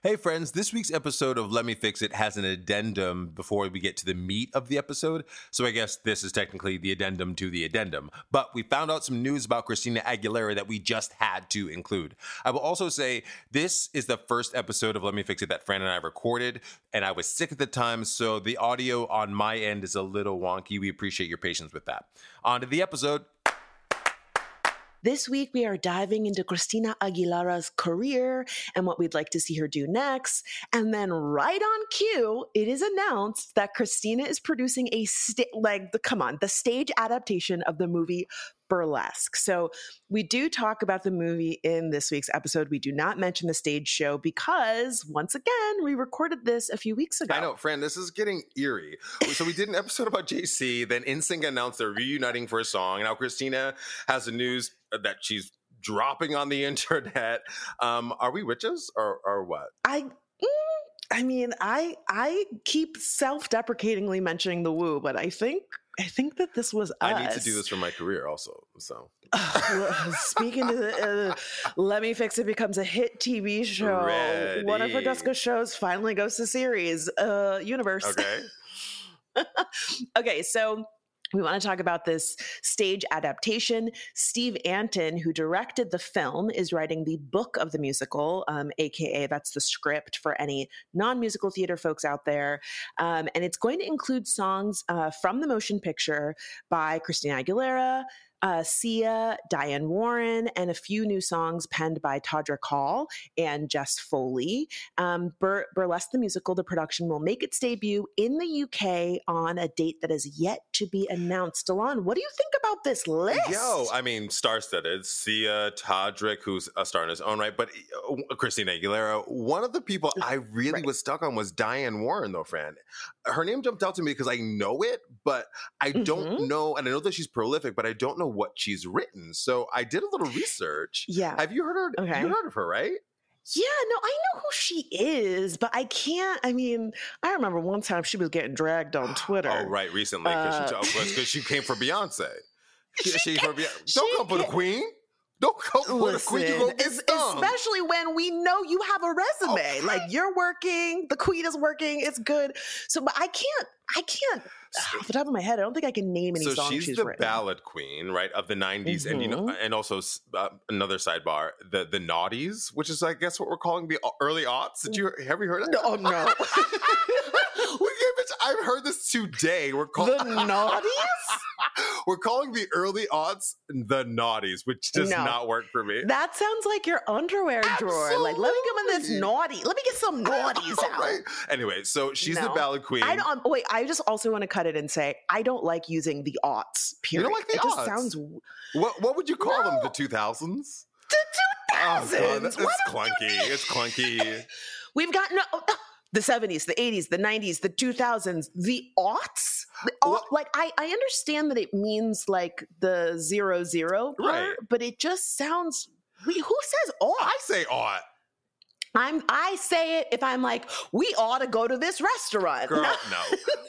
Hey, friends, this week's episode of Let Me Fix It has an addendum before we get to the meat of the episode. So I guess this is technically the addendum to the addendum. But we found out some news about Christina Aguilera that we just had to include. I will also say this is the first episode of Let Me Fix It that Fran and I recorded, and I was sick at the time, so the audio on my end is a little wonky. We appreciate your patience with that. On to the episode. This week, we are diving into Christina Aguilera's career and what we'd like to see her do next. And then, right on cue, it is announced that Christina is producing a sta- like the come on the stage adaptation of the movie Burlesque. So we do talk about the movie in this week's episode. We do not mention the stage show because once again, we recorded this a few weeks ago. I know, Fran, this is getting eerie. So we did an episode about JC, then NSYNC announced they're reuniting for a song. Now Christina has the news that she's dropping on the internet. Um, are we witches or or what? I mm, I mean, I I keep self-deprecatingly mentioning the woo, but I think I think that this was us. I need to do this for my career also. So speaking to the, uh, Let Me Fix It becomes a hit TV show. Ready. One of Augusta shows finally goes to series uh universe. Okay. okay, so we want to talk about this stage adaptation. Steve Antin, who directed the film, is writing the book of the musical, um, aka that's the script for any non musical theater folks out there. Um, and it's going to include songs uh, from the motion picture by Christina Aguilera. Uh, Sia, Diane Warren, and a few new songs penned by Todrick Hall and Jess Folley. Um, Bur- Burlesque the Musical, the production will make its debut in the UK on a date that is yet to be announced. Delon, what do you think about this list? Yo, I mean, star-studded. Sia, Todrick, who's a star in his own right, but uh, Christina Aguilera. One of the people I really Right. was stuck on was Diane Warren, though, Fran. Her name jumped out to me because I know it, but I don't Mhm. know, and I know that she's prolific, but I don't know what she's written. So I did a little research. Yeah. Have you heard her? Okay. You heard of her, right? Yeah, no, I know who she is, but I can't. I mean, I remember one time she was getting dragged on Twitter. Oh, right, recently because Uh, she, she came for Beyonce. She, She she for Beyonce. Don't come for the queen. Don't come for the queen. You get stung. especially when we know you have a resume. Oh, like you're working, the queen is working, it's good. So, but I can't, I can't, off the top of my head, I don't think I can name any so songs she's, she's the written. ballad queen, right, of the '90s, and you know, Mhm. and also uh, another sidebar, the the naughties, which is I guess what we're calling the early aughts. Did you have you heard of that? Oh no, we gave it. I've heard this today. We're calling the naughties. we're calling the early aughts the naughties, which does No. not work for me. That sounds like your underwear drawer. Like, let me come in this naughty. Let me get some naughties out. right? Anyway, so she's the ballad queen. I don't. um, Wait, I just also want to cut it and say I don't like using the aughts. You Period. don't like the it just sounds What what would you call them? The two thousands? the two Oh god, thousands. it's clunky. It's clunky. We've got no. Oh, the 70s, the 80s, the 90s, the 2000s, the aughts. The like, I, I understand that it means like the zero zero part, Right. but it just sounds. Who says aught? I say ought. I'm. I say it if I'm like, we ought to go to this restaurant. Girl,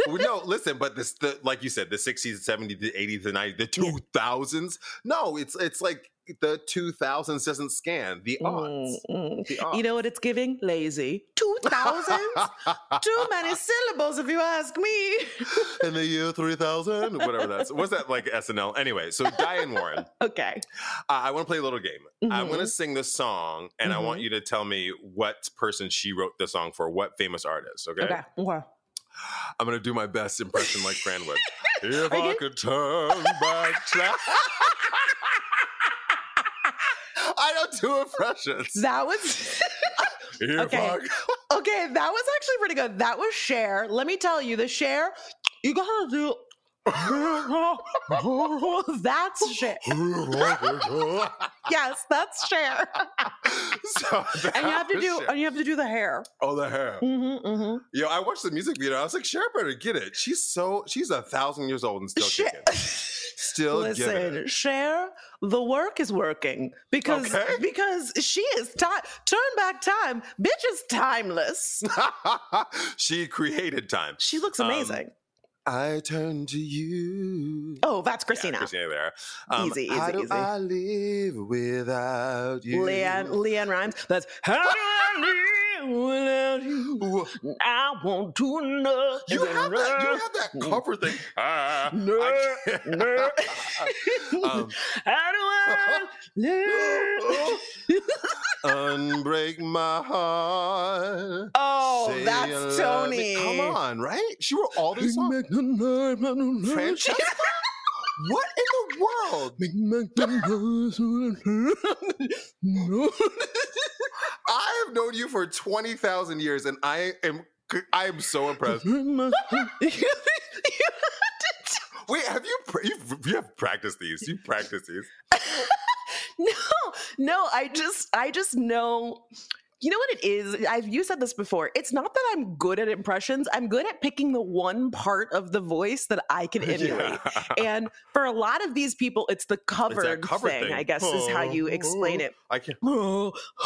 No. no. Listen, but this the like you said, the 60s, 70s, the 80s, the 90s, the 2000s. No, it's it's like the 2000s doesn't scan the odds. Mm, mm. The You know what it's giving? Lazy. Two thousands? Too many syllables, if you ask me. in the year 3000 whatever that's what's that like snl anyway so diane warren okay. uh, i want to play a little game i'm going to Mhm. sing this song and i want Mhm. you to tell me what person she wrote the song for what famous artist okay, Okay. Okay. i'm going to do my best impression like fran would if i could turn back time don't impressions That was okay. Okay. That was actually pretty good. That was Cher. Let me tell you, the Cher you gotta do. that's Cher. Yes, that's Cher. so and you have to do and you have to do the hair. oh the hair Mm-hmm, mm-hmm. Yo, I watched the music video. I was like, Cher better get it. She's so she's a thousand years old and still Cher. kicking. Still Listen, share the work is working because Okay. because she is time. Turn back time, bitch is timeless. she created time. She looks Um, amazing. I turn to you. oh, that's Yeah, Christina. Christina there. Easy, How easy, do easy. I live without you? LeAnn, LeAnn Rimes. That's how do I live without you? I want to know. You have that. You have that cover thing. Ah, No, can't. no. Um, How do I live? Unbreak my heart. Oh, Say that's. Toni. Come on, right? She wrote all these songs. Franchesca? What in the world? I have known you for 20,000 years and I am I am so impressed. Wait, have you you've, you have practiced these? You practiced these. no, no, I just I just know you know what it is? I've you said this before. It's not that I'm good at impressions. I'm good at picking the one part of the voice that I can emulate. Yeah. And for a lot of these people, it's the covered covered thing, thing. I guess is how you explain it. I can't. Oh,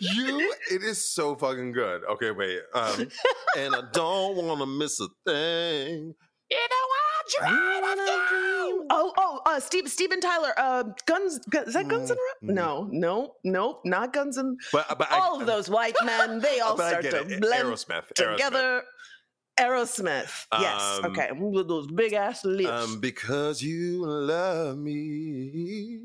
you, it is so fucking good. Okay, wait. Um, and I don't want to miss a thing. You know what Dream. Oh, oh, uh, Steve, Steven Tyler. Uh, guns. Gun, is that Guns N' Roses? Mm, No, no, nope, not Guns N'. But, but all I, of those white men, they all start to it. blend. Aerosmith. together. Aerosmith. Yes. Um, okay. With those big ass lips. Um, because you love me.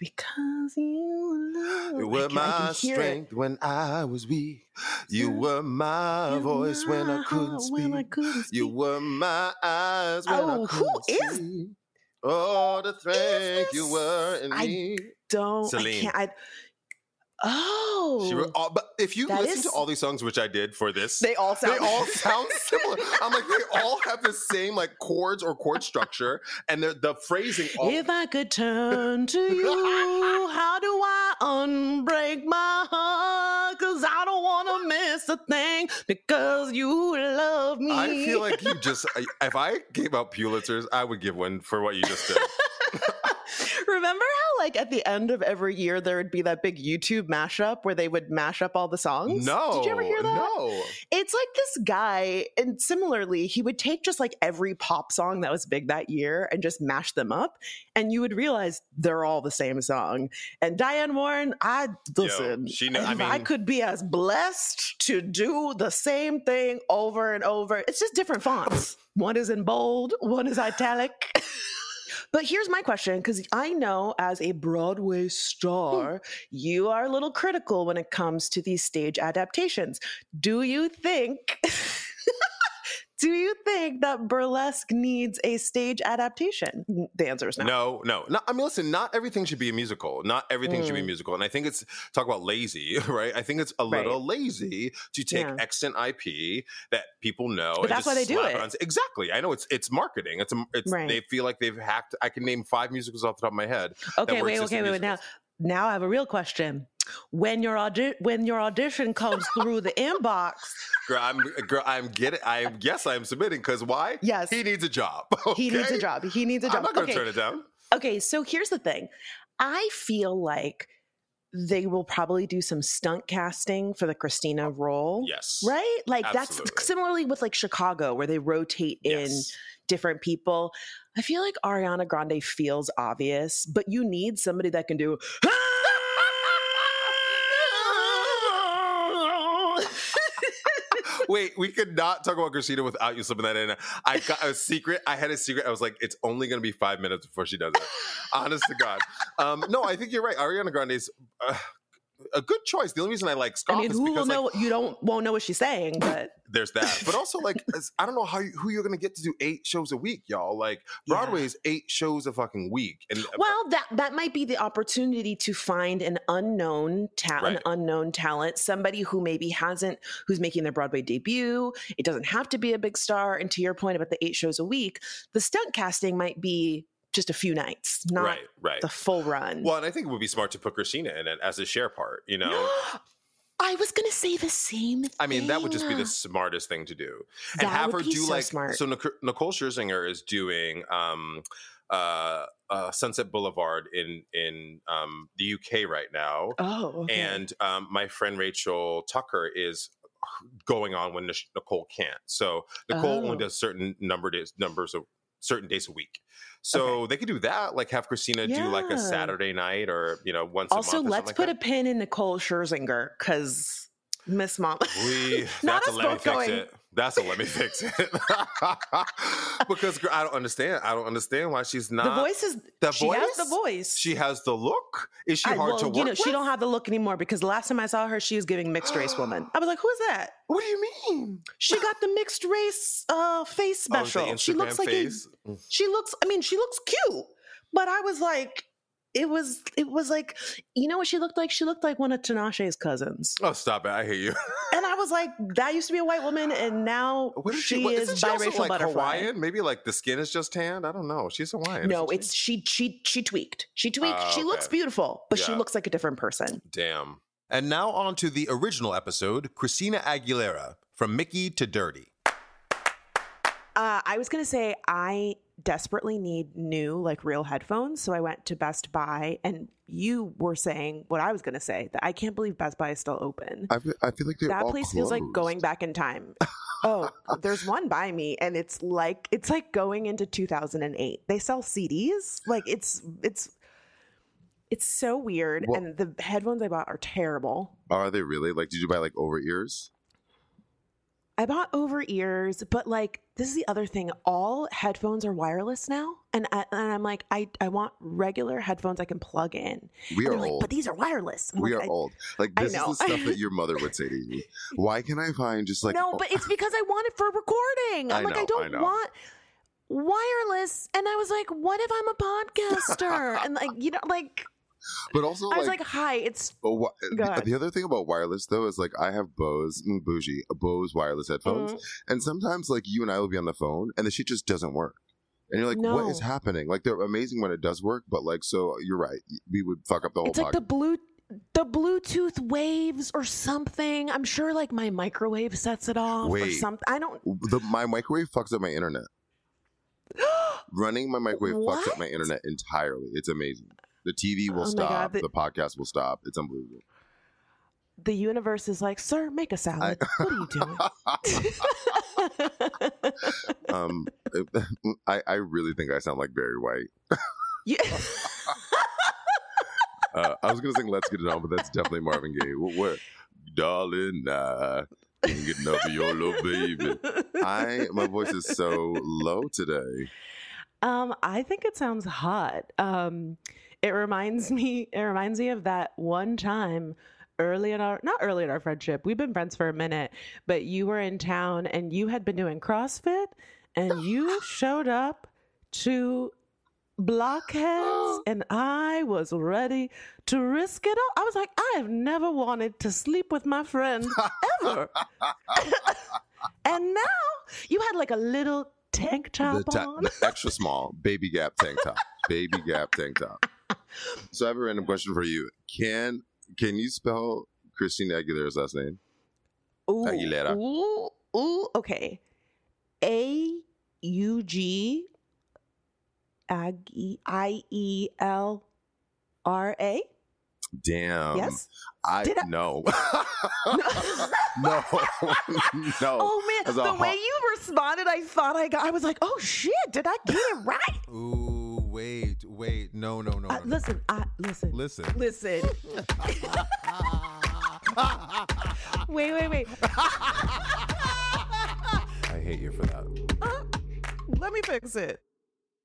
Because you love. You were can- I can my hear it. strength when I was weak. You were my You voice when I couldn't speak. when I couldn't You were my eyes when Oh, I couldn't is- see. Oh, the strength you were in I me. Don't. Celine. I can't. I, oh. She wrote oh. all, but if you That listen is- to all these songs, which I did for this, they all sound. they all sound similar. I'm like, they all have the same like chords or chord structure, and the phrasing. All, If I could turn to you, how do I unbreak my heart? Cause I don't want to miss a thing because you love me. I feel like you just. If I gave out Pulitzers, I would give one for what you just did. Remember how, like, at the end of every year, there would be that big YouTube mashup where they would mash up all the songs? No, Did you ever hear that? No. It's like this guy, and similarly, he would take just like every pop song that was big that year and just mash them up, and you would realize they're all the same song. And Diane Warren, I listen. she kn- I if I could be as blessed to do the same thing over and over. It's just different fonts. one is in bold, one is italic. But here's my question because I know as a Broadway hmm. star, you are a little critical when it comes to these stage adaptations. Do you think Do you think that burlesque needs a stage adaptation? The answer is no. No, no, no. I mean, listen. Not everything should be a musical. Not everything should be a Mm. musical. And I think it's talk about lazy, right? I think it's a little lazy to take Yeah. extant IP that people know. But and that's just why they do slap it. exactly. I know it's it's marketing. It's a, it's Right. they feel like they've hacked. I can name five musicals off the top of my head. Okay, wait, okay, wait, wait. Now, now I have a real question. When your audi- when your audition comes through the inbox, Girl, I'm girl. I'm getting. I yes, I am submitting because why? Yes. he needs a job. he needs a job. He needs a job. I'm not going to okay. turn it down. Okay, so here's the thing. I feel like they will probably do some stunt casting for the Christina role. Yes. Right? Like Absolutely. that's similarly with like Chicago where they rotate in Yes. different people. I feel like Ariana Grande feels obvious, but you need somebody that can do. Ah! Wait, we could not talk about Christina without you slipping that in. I got a secret. I had a secret. I was like, it's only going to be five minutes before she does it. Honest to God. Um, no, I think you're right. Ariana Grande's uh, a good choice. The only reason I like Scoff I mean, is who because will know? like, you don't won't know what she's saying, but there's that. But also, like, I don't know how you, who you're going to get to do eight shows a week, y'all. Like, Yeah. Broadway is eight shows a fucking week, and uh, well, that that might be the opportunity to find an unknown talent, Right. an unknown talent, somebody who maybe hasn't, who's making their Broadway debut. It doesn't have to be a big star. And to your point about the eight shows a week, the stunt casting might be just a few nights, not right, right. the full run. Well, and I think it would be smart to put Christina in it as a share part. You know, I was gonna say the same. I mean, that would just be the smartest thing to do. And That have her do so like smart. so. Nicole Scherzinger is doing um, uh, uh, Sunset Boulevard in in um, the UK right now, Oh, okay. and um, my friend Rachel Tucker is going on when Nicole can't. So Nicole Oh. only does certain number days numbers of certain days a week. So they could do that, like have Christina do like a Saturday night or you know once also, a month. or let's put like a pin in Nicole Scherzinger because Miss Mom. we Not that's a let me fix going. it. That's a let me fix it. because girl, I don't understand. I don't understand why she's not. the voice is The she has the voice? voice. She has the look. Is she I- hard well, to work you know, with? she don't have the look anymore because the last time I saw her, she was giving mixed race woman. I was like, who's that? What do you mean? She got the mixed race uh face Oh, special. she Instagram looks like face? a she looks I mean, she looks cute. But I was like, it was it was like, you know what she looked like? She looked like one of Tinashe's cousins. Oh, stop it! I hate you. And I was like, that used to be a white woman, and now What is she, she? what- is she biracial like butterfly. Hawaiian? Maybe like the skin is just tanned. I don't know. She's Hawaiian. No, it's she she she tweaked. She tweaked. Ah, she looks beautiful, but she looks like a different person. damn. And now on to the original episode: Christina Aguilera from Mickey to Dirty. Uh, I was gonna say I desperately need new like real headphones, so I went to Best Buy, and you were saying what I was gonna say that I can't believe Best Buy is still open. I feel, I feel like that place feels like going back in time. oh, there's one by me, and it's like it's like going into 2008. They sell CDs, like it's it's it's so weird, Well- and the headphones I bought are terrible. Are they really? Like, did you buy like over ears? I bought over ears, but like this is the other thing. All headphones are wireless now, and I, and I'm like, I I want regular headphones I can plug in. We And are like, old. but these are wireless. I'm we like, are I- old. Like this is the stuff that your mother would say to you. Why can I find just like no, oh, but it's because I want it for recording. I'm I like, I don't I want wireless. And I was like, what if I'm a podcaster? and like, you know, like but also I was like, like, hi, it's wha- Go the, the other thing about wireless though is like I have Bose mm, bougie Bose wireless headphones, mm, and sometimes like you and I will be on the phone and the shit just doesn't work. And you're like, what is happening? Like they're amazing when it does work, but like, so you're right. We would fuck up the whole it's like the blue the Bluetooth waves or something. I'm sure like my microwave sets it off or something. I don't the, my microwave fucks up my internet. Running my microwave fucks up my internet entirely. It's amazing. The TV will Oh my God, stop. the- the podcast will stop. It's unbelievable. the universe is like, sir, make a salad. what are you doing? um, I, I really think I sound like Barry White. yeah. Uh, I was gonna sing "Let's Get It On," but that's definitely Marvin Gaye. What, what? darling? I can't get enough of your little baby. I my voice is so low today. Um, I think it sounds hot. Um, it reminds me. It reminds me of that one time early in our not early in our friendship. We've been friends for a minute, but you were in town and you had been doing CrossFit, and you showed up to blockheads, and I was ready to risk it all. I was like, I have never wanted to sleep with my friend ever, and now you had like a little tank top The, ta- on. the extra small baby gap tank top. Baby gap tank top. So I have a random question for you. Can can you spell Christina Aguilera's last name? Ooh, Aguilera. Ooh, ooh, okay. A U G Ag- I E L R A. Damn. yes. I, Did I- no. no. no. Oh man, the ho- way you responded, I thought I got. I was like, "Oh shit, did I get it right?" Ooh, wait, wait. No, no, no. Uh, no. listen, I listen, Listen. listen. wait, wait, wait. I hate you for that. Let me fix it.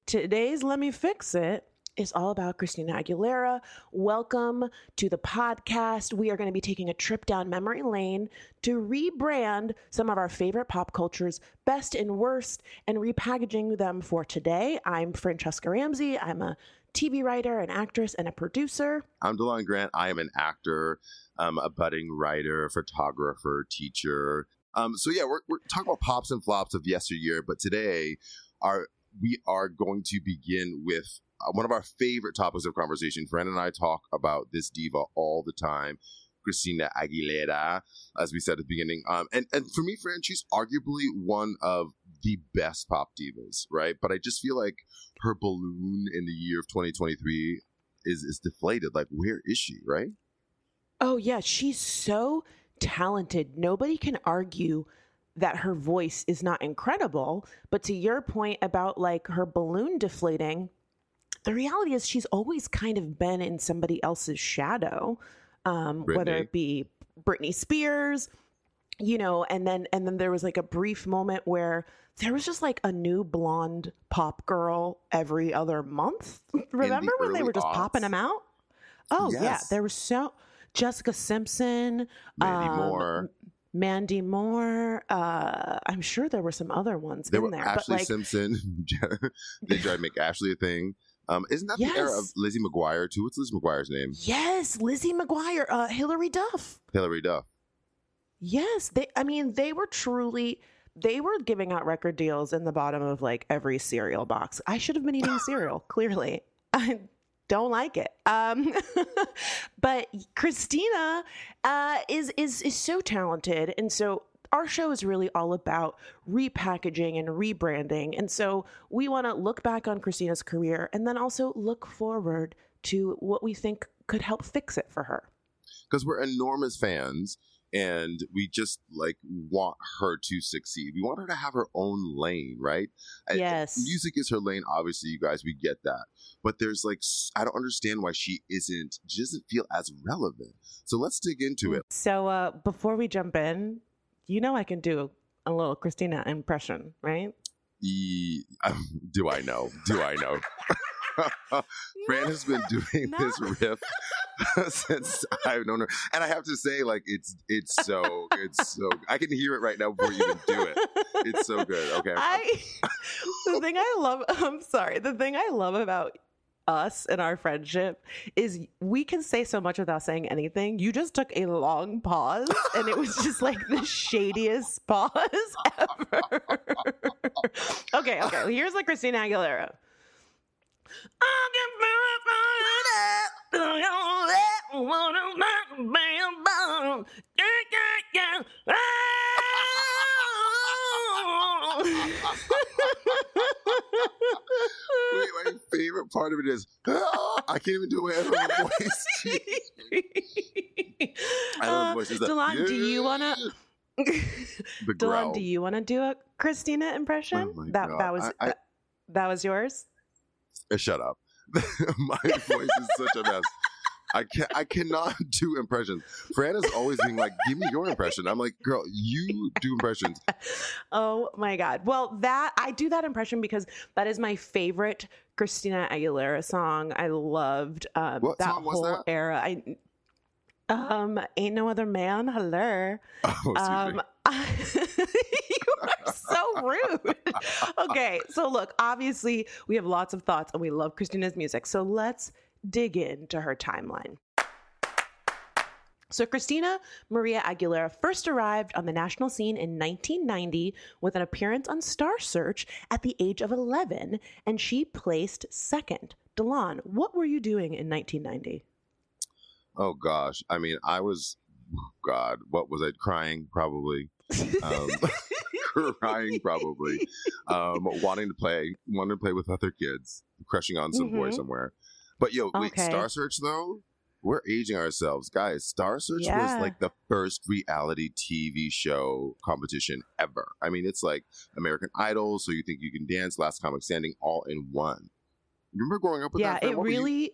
Today's Let Me Fix It is all about Christina Aguilera. Welcome to the podcast. We are going to be taking a trip down memory lane to rebrand some of our favorite pop culture's best and worst and repackaging them for today. I'm Franchesca Ramsey. I'm a TV writer, an actress, and a producer. I'm DeLon Grant. I am an actor, um, a budding writer, photographer, teacher. Um, so yeah, we're, we're talking about pops and flops of yesteryear, but today our we are going to begin with one of our favorite topics of conversation. Fran and I talk about this diva all the time, Christina Aguilera, as we said at the beginning. Um, and and for me, Fran, she's arguably one of the best pop divas, right? But I just feel like her balloon in the year of 2023 is is deflated. Like, where is she, right? Oh, yeah, she's so talented. Nobody can argue that her voice is not incredible. But to your point about like her balloon deflating, the reality is she's always kind of been in somebody else's shadow, um, whether it be Britney Spears, you know, and then and then there was like a brief moment where there was just like a new blonde pop girl every other month. Remember when they were just popping them out? Oh yeah, there was so Jessica Simpson, Mandy um, Moore. Mandy Moore. Uh, I'm sure there were some other ones There in were there, Ashlee but like, Simpson. they tried to make Ashlee a thing. Um, isn't that the era of Lizzie McGuire too? What's Lizzie McGuire's name? yes, Lizzie McGuire, uh, Hilary Duff. Hilary Duff. Yes, they. I mean, they were truly. They were giving out record deals in the bottom of like every cereal box. I should have been eating cereal. Clearly, I don't like it. Um, but Christina uh, is is is so talented, and so our show is really all about repackaging and rebranding. And so we want to look back on Christina's career and then also look forward to what we think could help fix it for her. because we're enormous fans and we just like want her to succeed. We want her to have her own lane, right? I- Yes. music is her lane. Obviously, you guys, we get that. But there's like, I don't understand why she isn't. She doesn't feel as relevant. So let's dig into it. So uh, before we jump in, you know I can do a little Christina impression, right? E- um, do I know? Do I know? Fran has been doing No. this riff since I've known her, and I have to say, like it's it's so it's so I can hear it right now before you even do it. It's so good. Okay, I the thing I love I'm sorry. The thing I love about us and our friendship is we can say so much without saying anything. You just took a long pause and it was just like the shadiest pause ever. okay, okay. Here's like Christina Aguilera. Wait, my favorite part of it is "Ah," I can't even do it. I have a voice. I love Uh, voices Delon, do you wanna Delon, do you wanna do a Christina impression? Oh that God. that was I- I- that, was yours? Shut up. my voice is such a mess. I can I cannot do impressions. Fran is always being like, "Give me your impression." I'm like, "Girl, you do impressions." Oh my god. Well, that I do that impression because that is my favorite Christina Aguilera song. I loved um, What that song was whole that? era. I um ain't no other man. Hello. Oh. Um, you are so rude. okay, so look, obviously we have lots of thoughts and we love Christina's music. So let's dig into her timeline. So, Christina Maria Aguilera first arrived on the national scene in 1990 with an appearance on Star Search at the age of 11, and she placed second. Delon, what were you doing in 1990? Oh gosh, I mean, I was, God, what was I crying? Probably, um, crying probably, um, wanting to play, wanting to play with other kids, crushing on some boy Mhm. somewhere. But yo, wait, Okay. Star Search though, we're aging ourselves, guys. Star Search Yeah. was like the first reality TV show competition ever. I mean, it's like American Idol, so you think you can dance, Last Comic Standing, all in one. Remember growing up with yeah, that? Fran? it What really.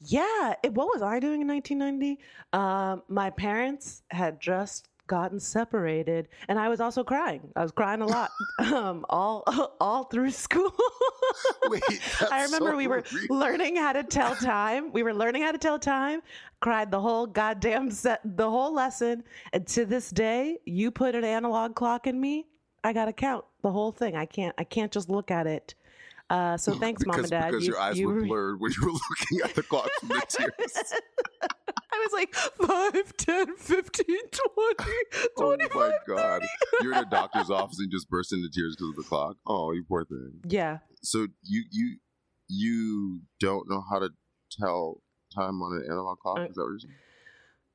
Yeah, it, what was I doing in 1990? Um, my parents had just gotten separated, and I was also crying. I was crying a lot, um, all all through school. Wait, I remember so we were learning how to tell time. We were learning how to tell time. Cried the whole goddamn set, the whole lesson, and to this day, you put an analog clock in me, I gotta count the whole thing. I can't. I can't just look at it. Uh, so thanks, mom and dad. Because You- your eyes you were blurred when you were looking at the clock from the tears. I was like 5, 10, 15, 20, oh my god! You're in a doctor's office and just burst into tears because of the clock. Oh, you poor thing. Yeah. So you you you don't know how to tell time on an analog clock? Uh, Is that what you're saying?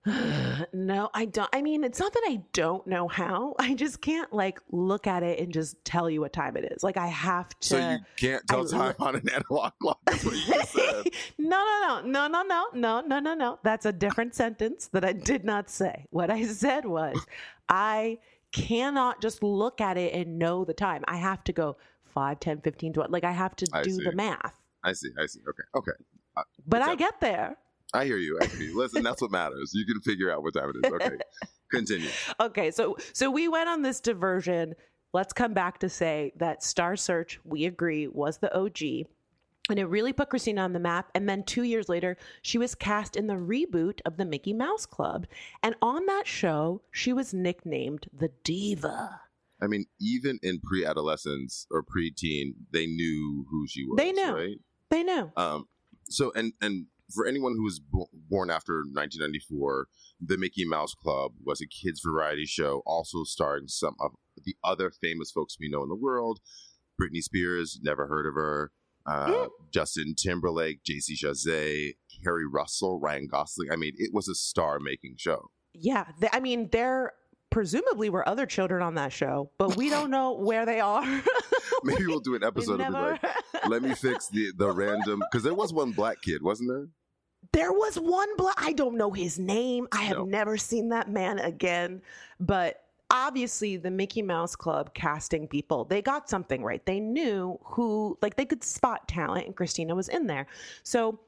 no, I don't. I mean, it's not that I don't know how. I just can't like look at it and just tell you what time it is. Like I have to. So you can't tell I time on an analog clock. That's what you said. no, no, no, no, no, no, no, no, no, no. That's a different sentence that I did not say. What I said was, I cannot just look at it and know the time. I have to go 5, 10, 15, 20. Like I have to I do see. the math. I see. I see. Okay. Okay. Uh, but I get there. I hear you. I hear you. Listen, that's what matters. You can figure out what time it is. Okay. Continue. Okay, so so we went on this diversion. Let's come back to say that Star Search, we agree, was the OG. And it really put Christina on the map. And then two years later, she was cast in the reboot of the Mickey Mouse Club. And on that show, she was nicknamed the Diva. I mean, even in pre-adolescence or pre-teen, they knew who she was. They knew. right? They knew. Um, so and and for anyone who was bo- born after 1994, the Mickey Mouse Club was a kids variety show, also starring some of the other famous folks we know in the world. Britney Spears, never heard of her. Uh. Justin Timberlake, J.C. Chasez, Keri Russell, Ryan Gosling. I mean, it was a star-making show. Yeah. th- I mean, there presumably were other children on that show, but we don't know where they are. Maybe we'll do an episode of it. Like, let me fix the the random because there was one black kid, wasn't there? There was one black. I don't know his name. I have No. never seen that man again. But obviously, the Mickey Mouse Club casting people, they got something right. They knew who, like, they could spot talent, and Christina was in there. So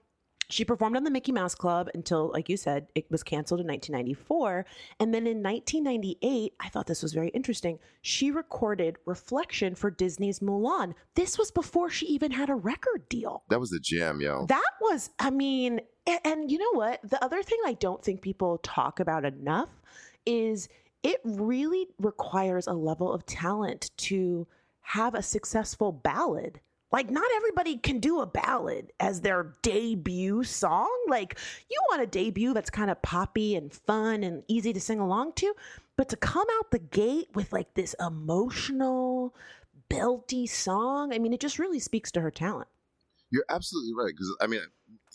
she performed on the Mickey Mouse Club until, like you said, it was canceled in 1994. And then in 1998, I thought this was very interesting. She recorded Reflection for Disney's Mulan. This was before she even had a record deal. That was the jam, yo. That was, I mean, and, and you know what? The other thing I don't think people talk about enough is it really requires a level of talent to have a successful ballad. Like, not everybody can do a ballad as their debut song. Like, you want a debut that's kind of poppy and fun and easy to sing along to. But to come out the gate with like this emotional, belty song, I mean, it just really speaks to her talent. You're absolutely right. Because I mean,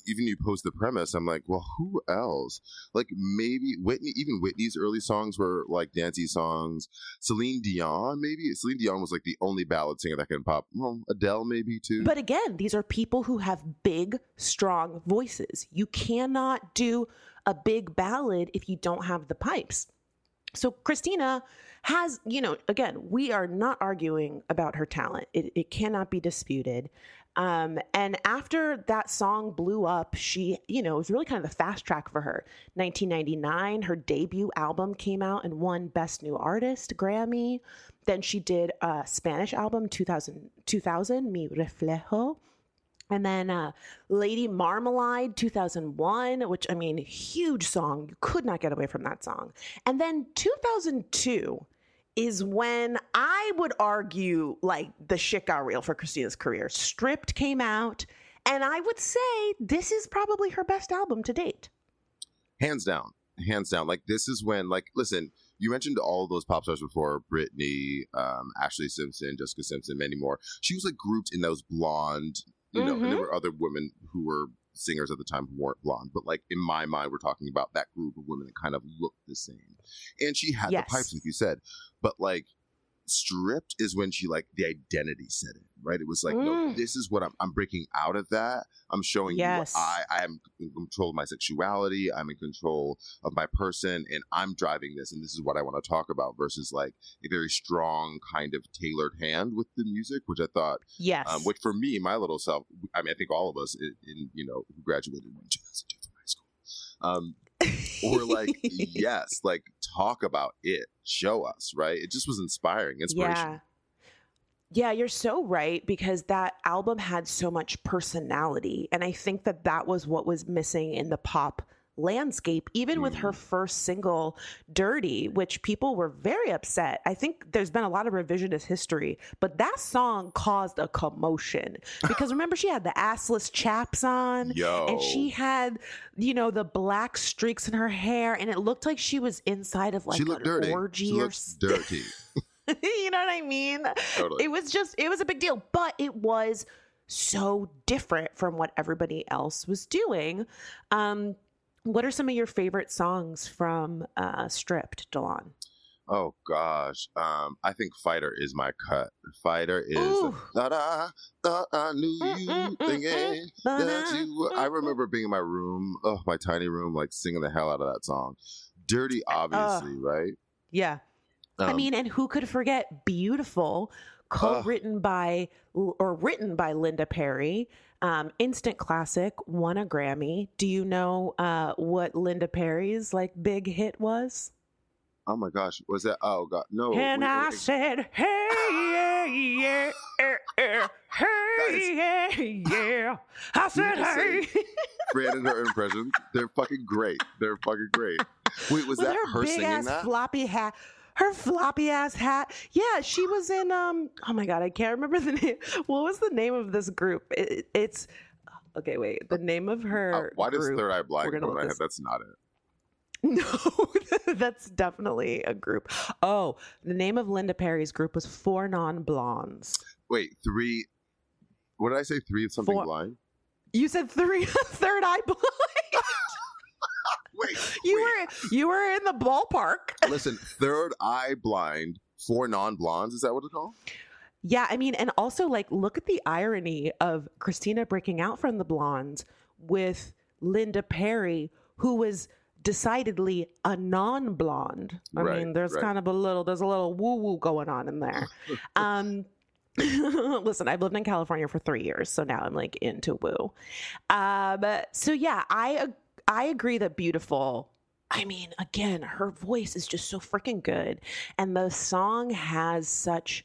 even you post the premise, I'm like, well, who else? Like maybe Whitney. Even Whitney's early songs were like dancey songs. Celine Dion, maybe Celine Dion was like the only ballad singer that can pop. Well, Adele, maybe too. But again, these are people who have big, strong voices. You cannot do a big ballad if you don't have the pipes. So Christina has, you know, again, we are not arguing about her talent. It, it cannot be disputed. Um, and after that song blew up, she, you know, it was really kind of the fast track for her. 1999, her debut album came out and won Best New Artist Grammy. Then she did a Spanish album, 2000, 2000 Mi Reflejo. And then uh, Lady Marmalade 2001, which I mean, huge song. You could not get away from that song. And then 2002 is when I would argue like the shit got real for Christina's career. Stripped came out, and I would say this is probably her best album to date. hands down, hands down. Like this is when, like, listen, you mentioned all those pop stars before: Britney, um, Ashlee Simpson, Jessica Simpson, Mandy Moore. She was like grouped in those blonde, you know, and there Mhm. were other women who were singers at the time who weren't blonde, but like in my mind, we're talking about that group of women that kind of looked the same. And she had Yes. the pipes, like you said, but like stripped is when she like the identity set in, right? It was like, no, Mm. this is what I'm. I'm breaking out of that. I'm showing Yes. you I I am in control of my sexuality. I'm in control of my person, and I'm driving this. And this is what I want to talk about. Versus like a very strong kind of tailored hand with the music, which I thought, Yes. um, which for me, my little self, I mean, I think all of us in, in you know who graduated in 2002 from high school. Um, or like yes like talk about it show us right it just was inspiring inspiration Yeah. Yeah, you're so right because that album had so much personality. And I think that that was what was missing in the pop landscape, even with her first single, Dirty, which people were very upset. I think there's been a lot of revisionist history, but that song caused a commotion because remember, she had the assless chaps on. Yo. And she had, you know, the black streaks in her hair, and it looked like she was inside of like she looked an dirty orgy she or looked dirty you know what I mean? Totally. It was just, it was a big deal, but it was so different from what everybody else was doing. Um, what are some of your favorite songs from uh, Stripped, Delon? oh gosh um i think fighter is my cut. Fighter is da da da i knew Mm, you mm, mm, thinking that you i remember being in my room oh my tiny room like singing the hell out of that song. Dirty obviously right? Yeah. I Um, mean, and who could forget Beautiful, co written by or written by Linda Perry? Um, instant classic, won a Grammy. Do you know uh, what Linda Perry's like big hit was? oh my gosh was that oh god no and wait, I wait. said, hey, yeah, yeah, yeah, yeah, hey, yeah, yeah. I said, hey. Fran and her impressions they're fucking great they're fucking great wait was With that her, her big singing ass that floppy hat. Her floppy ass hat. Yeah, she was in um oh my god, I can't remember the name. What was the name of this group? It, it's okay, wait. The name of Uh, her why does third eye blind we're come in my head that's not it No, that's definitely a group. Oh, the name of Linda Perry's group was Four Non Blondes. Wait, three. What did I say? Three of something Four- blind. You said three third eye blind. Wait, You wait. were you were in the ballpark. Listen, third eye blind, four non blondes. Is that what it's called? Yeah, I mean, and also like look at the irony of Christina breaking out from the blondes with Linda Perry, who was decidedly a non-blonde. I Right, mean, there's right. kind of a little there's a little woo-woo going on in there. um listen, I've lived in California for three years, so now I'm like into woo. Um, so yeah, I I agree that beautiful. I mean, again, her voice is just so freaking good, and the song has such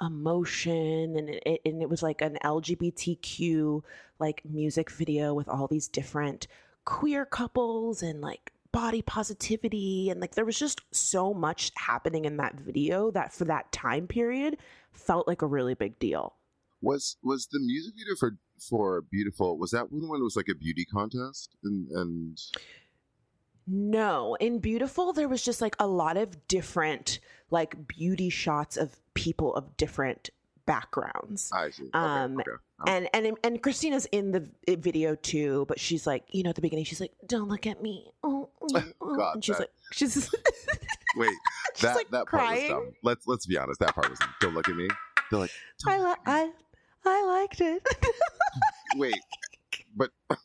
emotion, and it, and it was like an LGBTQ like music video with all these different queer couples and like body positivity and like there was just so much happening in that video that for that time period felt like a really big deal. Was was the music video for for Beautiful? Was that one when it was like a beauty contest? And and No, in Beautiful, there was just like a lot of different like beauty shots of people of different backgrounds. I see. Okay, Um, okay. And and and Christina's in the video too, but she's like, you know, at the beginning, she's like, "Don't look at me," oh, oh, oh," God, and she's that- like, she's wait, she's that like that part crying. was dumb. Let's let's be honest. That part was dumb. Don't look at me. They're like, I li- I I liked it. wait, but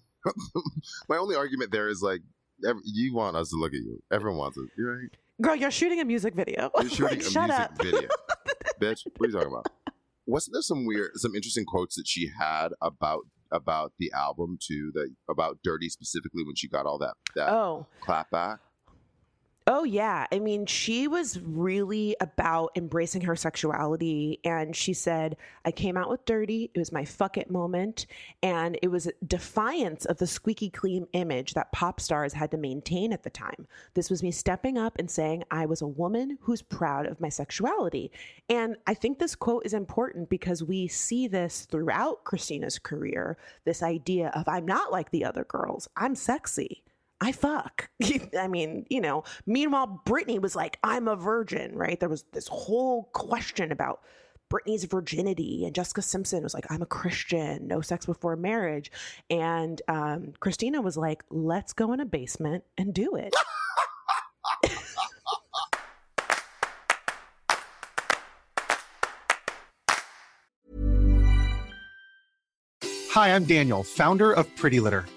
my only argument there is like, ev you want us to look at you. Everyone wants it. You're right. Girl, you're shooting a music video. You're shooting Like, a shut music up. video, bitch. What are you talking about? Wasn't there some weird, some interesting quotes that she had about about the album too? That about Dirty specifically when she got all that that Oh. clap back. Oh yeah. I mean, she was really about embracing her sexuality and she said, I came out with dirty. It was my fuck it moment. And it was defiance of the squeaky clean image that pop stars had to maintain at the time. This was me stepping up and saying I was a woman who's proud of my sexuality. And I think this quote is important because we see this throughout Christina's career, this idea of I'm not like the other girls. I'm sexy. I fuck. I mean, you know, meanwhile, Britney was like, I'm a virgin, right? There was this whole question about Britney's virginity, and Jessica Simpson was like, I'm a Christian, no sex before marriage. And um, Christina was like, let's go in a basement and do it. Hi, I'm Daniel, founder of Pretty Litter.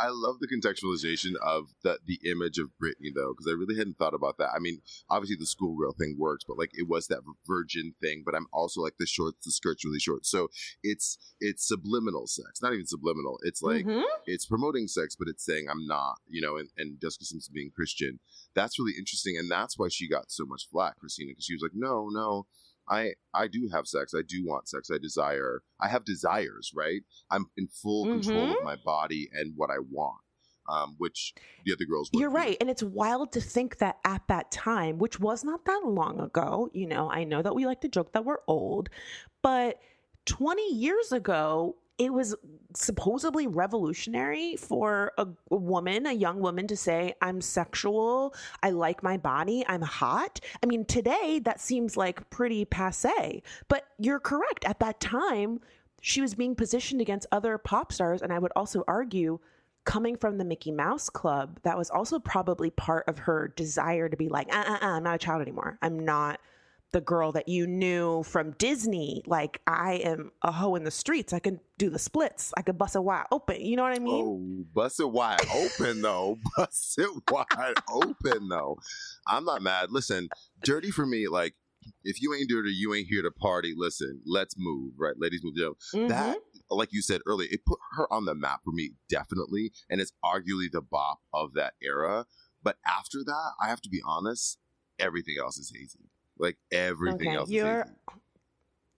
I love the contextualization of the the image of Britney though, because I really hadn't thought about that. I mean, obviously the schoolgirl thing works, but like it was that virgin thing. But I'm also like the shorts, the skirt's really short, so it's it's subliminal sex, not even subliminal. It's like Mhm. it's promoting sex, but it's saying I'm not, you know. And, and Jessica Simpson being Christian, that's really interesting, and that's why she got so much flack, Christina, because she was like, no, no. I, I do have sex. I do want sex. I desire. I have desires, right? I'm in full control Mhm. of my body and what I want, um, which the other girls. You're right. And it's wild to think that at that time, which was not that long ago, you know, I know that we like to joke that we're old, but 20 years ago, it was supposedly revolutionary for a, a woman, a young woman, to say, I'm sexual, I like my body, I'm hot. I mean, today that seems like pretty passe, but you're correct. At that time, she was being positioned against other pop stars. And I would also argue, coming from the Mickey Mouse Club, that was also probably part of her desire to be like, uh, uh, uh, I'm not a child anymore. I'm not the girl that you knew from Disney. Like, I am a hoe in the streets. I can do the splits. I could bust it wide open. You know what I mean? Oh, bust it wide open though. Bust it wide open though. I'm not mad. Listen, dirty for me. Like, if you ain't dirty, you ain't here to party. Listen, let's move, right? Ladies move. Know, That, mm-hmm. like you said earlier, it put her on the map for me, definitely, and it's arguably the bop of that era. But after that, I have to be honest, everything else is hazy. Like everything Okay, else you're-.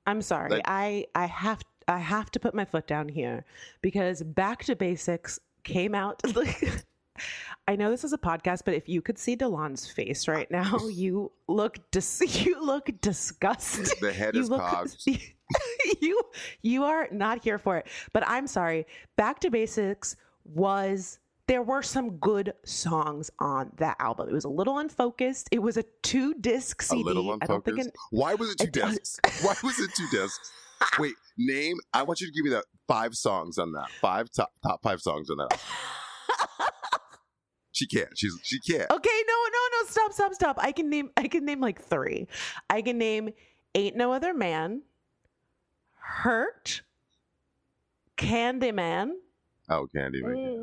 I'm sorry. Like- I I have I have to put my foot down here because Back to Basics came out. I know this is a podcast, but if you could see De'lon's face right now, you look dis- you look disgusted. The head you is look cogged. you you are not here for it. But I'm sorry. Back to Basics was there were some good songs on that album. It was a little unfocused. It was a two disc A CD. little I don't think unfocused. it, Why was it two discs? Why was it two discs? Wait, name. I want you to give me that five songs on that. Five top top five songs on that. She can't. She's she can't. Okay, no, no, no, stop, stop, stop. I can name I can name like three. I can name Ain't No Other Man, Hurt, Candyman. Oh, Candy. Mm,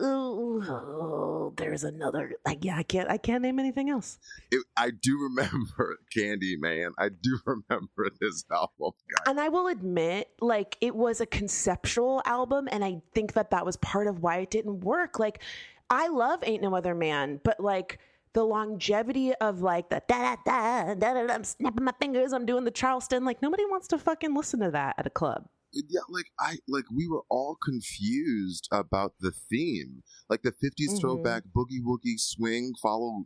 ooh, there's another like yeah, I can't I can't name anything else. It, I do remember Candy Man. I do remember this album. And I will admit, like, it was a conceptual album, and I think that that was part of why it didn't work. Like, I love Ain't No Other Man, but like, the longevity of like the da da da da, da I'm snapping my fingers, I'm doing the Charleston. Like, nobody wants to fucking listen to that at a club. Yeah, like I like we were all confused about the theme. Like the 50s Mhm. throwback boogie woogie swing follow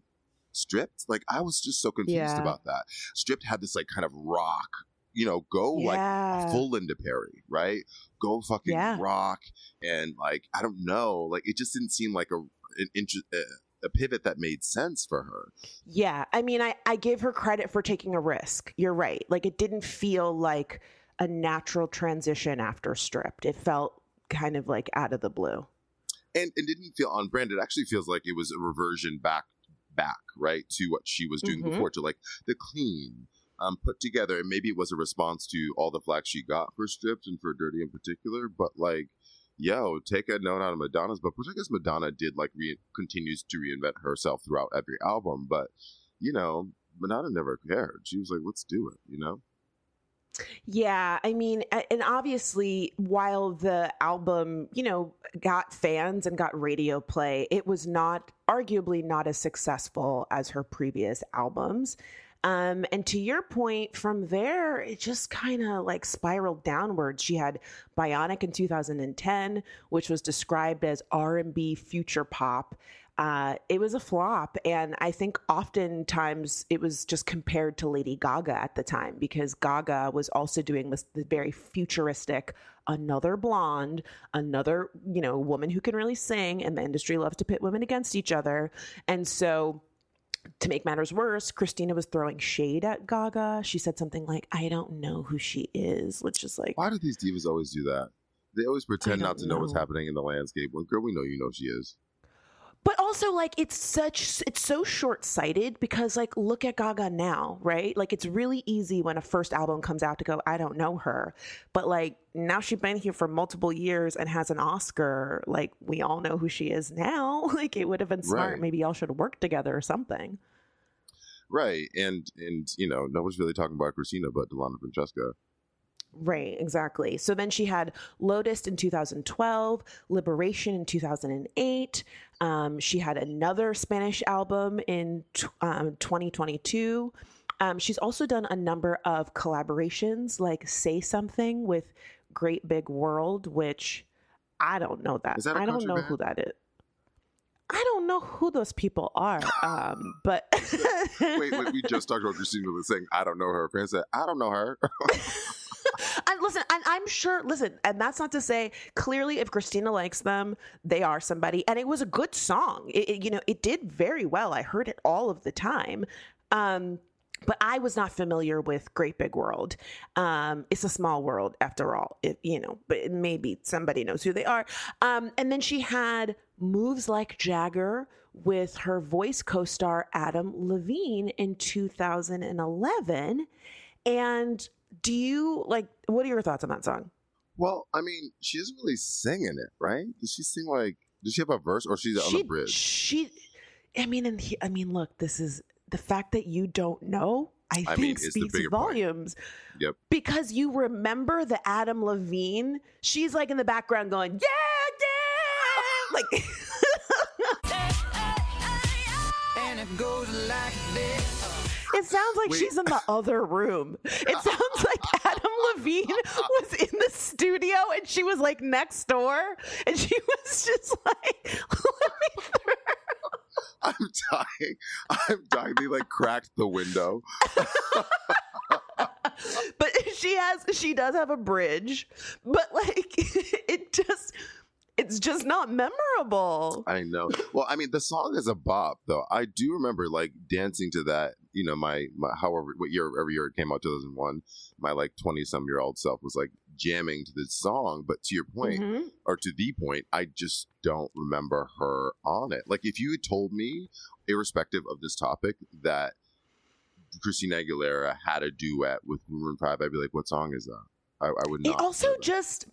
stripped. Like I was just so confused Yeah. about that. Stripped had this like kind of rock, you know, go like full Linda Perry, right? Go fucking Yeah. rock and like I don't know, like it just didn't seem like a an inter- uh, a pivot that made sense for her. Yeah. I mean, I, I give her credit for taking a risk. You're right. Like, it didn't feel like a natural transition after stripped. It felt kind of like out of the blue. and it didn't feel on brand. It actually feels like it was a reversion back, back right to what she was doing Mhm. before, to like the clean, um, put together. And maybe it was a response to all the flack she got for stripped and for dirty in particular. But like, yo, take a note out of Madonna's book, which I guess Madonna did like re- continues to reinvent herself throughout every album. But you know, Madonna never cared. She was like, let's do it. You know. Yeah, I mean, and obviously, while the album, you know, got fans and got radio play, it was not arguably not as successful as her previous albums. Um, and to your point, from there, it just kind of like spiraled downwards. She had Bionic in 2010, which was described as R&B future pop. Uh, it was a flop, and I think oftentimes it was just compared to Lady Gaga at the time because Gaga was also doing this, this very futuristic, another blonde, another you know woman who can really sing, and the industry loves to pit women against each other, and so to make matters worse, Christina was throwing shade at Gaga. She said something like, I don't know who she is, which is like. Why do these divas always do that? They always pretend not to know. know. what's happening in the landscape. Well, girl, we know you know she is but also like it's such it's so short-sighted because like look at gaga now right? Like it's really easy when a first album comes out to go i don't know her. But like now she's been here for multiple years and has an oscar. Like we all know who she is now. Like it would have been smart. Right. maybe y'all should work together or something. Right. And and you know nobody's really talking about christina but delana Franchesca Right, exactly. So then she had Lotus in 2012, Liberation in 2008. Um, she had another Spanish album in t- um, 2022. Um, she's also done a number of collaborations like Say Something with Great Big World, which I don't know that. that I don't know band? who that is. I don't know who those people are, um, but wait, wait, we just talked about Christina saying I don't know her. Fans said I don't know her. and listen, and I'm sure, listen, and that's not to say clearly if Christina likes them, they are somebody. And it was a good song. It, it, you know, it did very well. I heard it all of the time. Um, but I was not familiar with Great Big World. Um, it's a small world after all, it, you know, but maybe somebody knows who they are. Um, and then she had Moves Like Jagger with her voice co star Adam Levine in 2011. And do you like what are your thoughts on that song? Well, I mean, she isn't really singing it, right? Does she sing like does she have a verse or she's she, on the bridge? She I mean and he, I mean look, this is the fact that you don't know I, I think mean, speaks volumes. Point. Yep. Because you remember the Adam Levine, she's like in the background going, "Yeah, yeah." Like and it goes like this. It sounds like she's in the other room. It sounds like Adam Levine was in the studio and she was like next door and she was just like, let me through. I'm dying. I'm dying. They like cracked the window. but she has she does have a bridge but like it just it's just not memorable. I know. Well, I mean, the song is a bop, though. I do remember like dancing to that. You know, my, my however what year every year it came out, two thousand one. My like twenty some year old self was like jamming to this song. But to your point, mm-hmm. or to the point, I just don't remember her on it. Like if you had told me, irrespective of this topic, that Christina Aguilera had a duet with Maroon Five, I'd be like, "What song is that?" I, I would not. It also just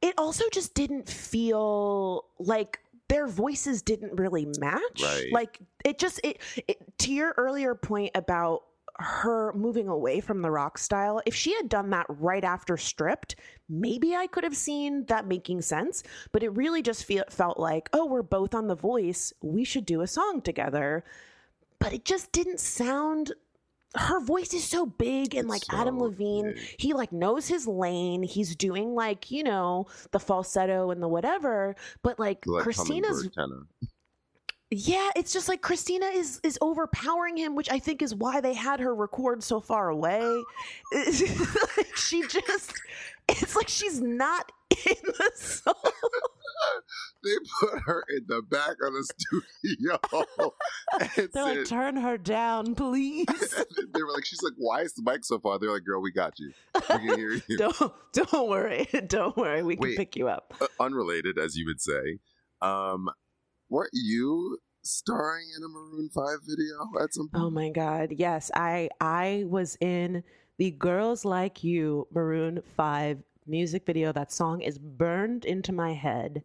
it also just didn't feel like their voices didn't really match. Right. Like it just it, it to your earlier point about her moving away from the rock style. If she had done that right after Stripped, maybe I could have seen that making sense. But it really just feel, felt like, oh, we're both on The Voice. We should do a song together. But it just didn't sound her voice is so big and like so Adam Levine, big. he like knows his lane. He's doing like, you know, the falsetto and the whatever, but like, like Christina's Yeah, it's just like Christina is is overpowering him, which I think is why they had her record so far away. like she just it's like she's not the song. they put her in the back of the studio. They're said, like, turn her down, please. they were like, she's like, why is the mic so far? They're like, girl, we got you. We can hear you. don't don't worry, don't worry. We Wait, can pick you up. Uh, unrelated, as you would say. Um, weren't you starring in a Maroon Five video at some point? Oh my god, yes. I I was in the Girls Like You Maroon Five music video. That song is burned into my head.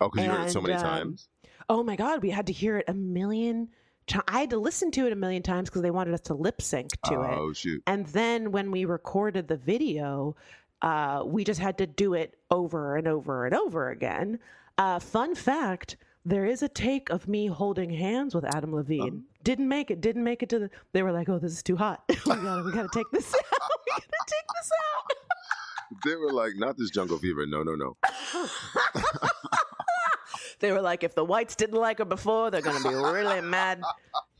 Oh, because you heard it so many um, times. Oh my God, we had to hear it a million times. I had to listen to it a million times because they wanted us to lip sync to it. Oh shoot! And then when we recorded the video, uh, we just had to do it over and over and over again. Uh, fun fact: there is a take of me holding hands with Adam Levine. Didn't make it. Didn't make it to the. They were like, "Oh, this is too hot. we gotta, we gotta take this out. we gotta take this out." They were like, "Not this jungle fever. No, no, no." they were like, if the whites didn't like her before, they're gonna be really mad.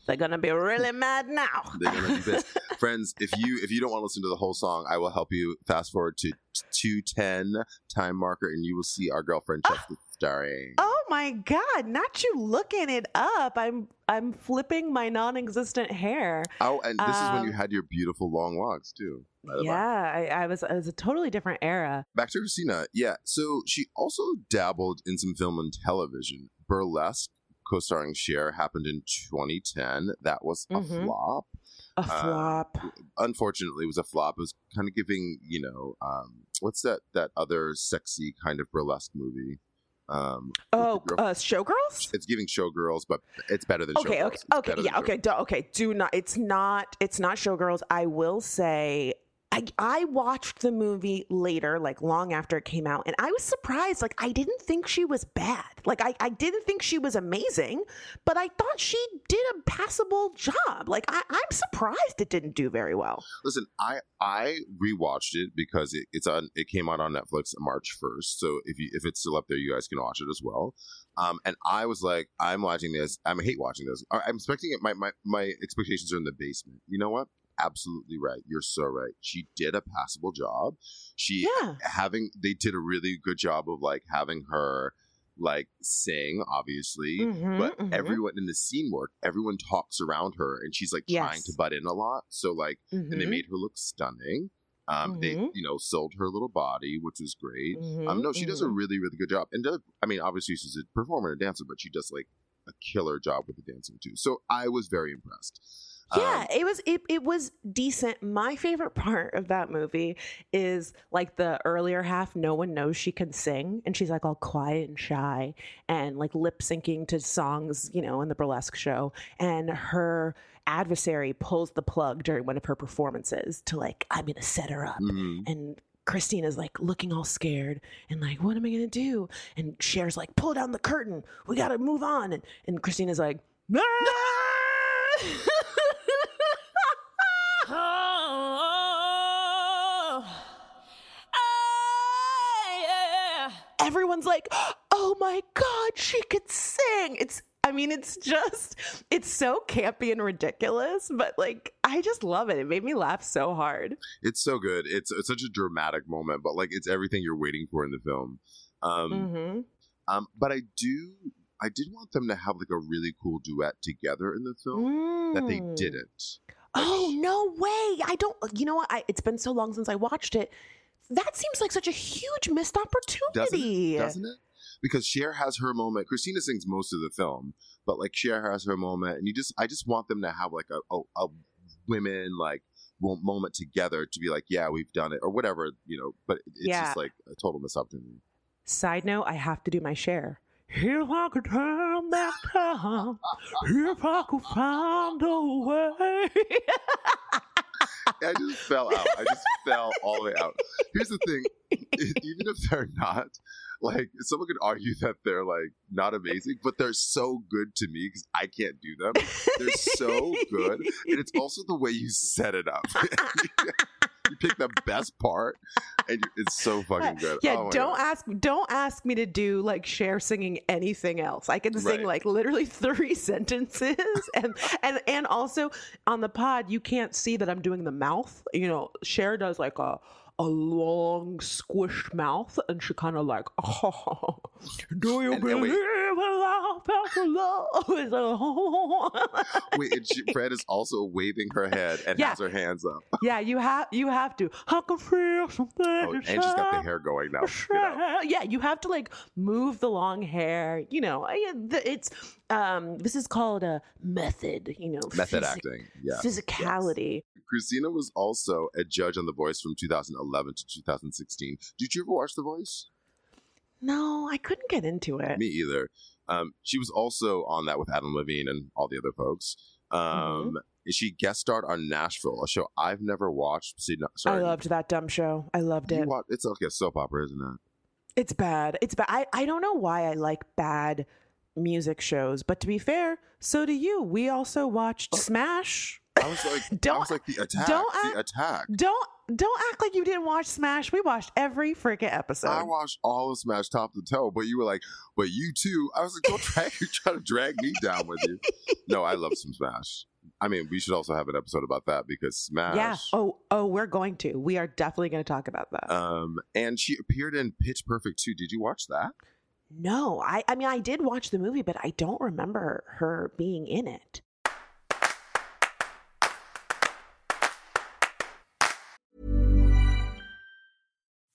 They're gonna be really mad now. They're gonna be pissed. Friends, if you if you don't want to listen to the whole song, I will help you fast forward to two ten time marker, and you will see our girl Franchesca ah. starring. Oh my god! Not you looking it up. I'm I'm flipping my non-existent hair. Oh, and this is when you Um, had your beautiful long locks too. by the by. Yeah, I, I was. It was a totally different era. Back to Christina. Yeah. So she also dabbled in some film and television. Burlesque, co-starring Cher, happened in 2010. That was a Mhm. flop. A Uh, flop. Unfortunately, it was a flop. It was kind of giving, you know, um, what's that that other sexy kind of burlesque movie? Um, oh, uh, Showgirls. it's giving Showgirls, but it's better than Okay, Showgirls. okay, It's okay, yeah, okay, do, okay. Do not. It's not. It's not Showgirls. I will say. I, I watched the movie later, like long after it came out, and I was surprised. Like, I didn't think she was bad. Like, I, I didn't think she was amazing, but I thought she did a passable job. Like, I, I'm surprised it didn't do very well. Listen, I I rewatched it because it, it's on. It came out on Netflix March first. So if you if it's still up there, you guys can watch it as well. Um, and I was like, I'm watching this. I'm hate watching this. I'm expecting it. My my my expectations are in the basement. You know what? Absolutely right. You're so right. She did a passable job. She Yeah. having they did a really good job of like having her like sing obviously Mhm, but mhm. everyone in the scene work everyone talks around her and she's like trying to butt in a lot so like and they Mhm. made her look stunning. Um, They, Mhm. you know, sold her little body, which was great. Um, Mhm, no, she does a mhm. really, really good job. And does, I mean, obviously she's a performer and a dancer, but she does like a killer job with the dancing too. So I was very impressed. Yeah, Um, it was it, it was decent. My favorite part of that movie is like the earlier half. No one knows she can sing, and she's like all quiet and shy, and like lip syncing to songs, you know, in the burlesque show. And her adversary pulls the plug during one of her performances to like, I'm gonna set her up, mhm. and. Christina's like looking all scared and like, what am I gonna do? And Cher's like, pull down the curtain. We gotta move on. And, and Christina's like, "Ah!" Everyone's like, "Oh my god, she could sing!" It's, I mean, it's just, it's so campy and ridiculous, but like, I just love it. It made me laugh so hard. It's so good. It's, it's such a dramatic moment, but like it's everything you're waiting for in the film. Um, hmm um, but I do, I did want them to have like a really cool duet together in the film that they Mm. didn't. Oh no way! I don't. You know what? I, it's been so long since I watched it. That seems like such a huge missed Doesn't opportunity. it? Doesn't it? Because Cher has her moment. Christina sings most of the film, but like Cher has her moment, and you just, I just want them to have like a, a, a women like moment together to be like, yeah, we've done it, or whatever, you know. But it's Yeah. just like a total missed opportunity. Side note: I have to do my Cher. If I could turn back time, if I could find a way. I just fell out. I just fell all the way out. Here's the thing: even if they're not, like, someone could argue that they're like not amazing, but they're so good to me because I can't do them. They're so good, and it's also the way you set it up. pick the best part, and it's so fucking good. Yeah, Oh don't God. ask don't ask me to do like Cher singing anything else. I can sing Right. like literally three sentences and and and also on the pod you can't see that I'm doing the mouth. You know, Cher does like a a long squished mouth and she kind of like oh do you And- believe in love after love Wait, and she, Fred is also waving her head and Yeah. has her hands up. yeah you have you have to I can feel something Oh, and she's got the hair going now. You know. yeah you have to like move the long hair you know it's um this is called a method you know Method acting. Yeah. physicality Christina was also a judge on The Voice from 2011 to 2016. Did you ever watch The Voice? No, I couldn't get into it. Me either. Um, she was also on that with Adam Levine and all the other folks. Um, Mm-hmm. She guest starred on Nashville, a show I've never watched. See, no, sorry, I loved that dumb show. I loved You it. wa- it's like a soap opera, isn't it? It's bad. It's bad. I, I don't know why I like bad music shows, but to be fair, so do you. We also watched Smash. I was like, I Don't- was like the attack, don't the attack. Don't don't act like you didn't watch Smash. We watched every freaking episode. I watched all of Smash top to toe, but you were like, but you too. I was like, don't drag try to drag me down with you. No, I love some Smash. I mean, we should also have an episode about that because Smash. yeah. Oh oh, we're going to. We are definitely going to talk about that. Um, and she appeared in Pitch Perfect too. Did you watch that? no, I I mean I did watch the movie, but I don't remember her being in it.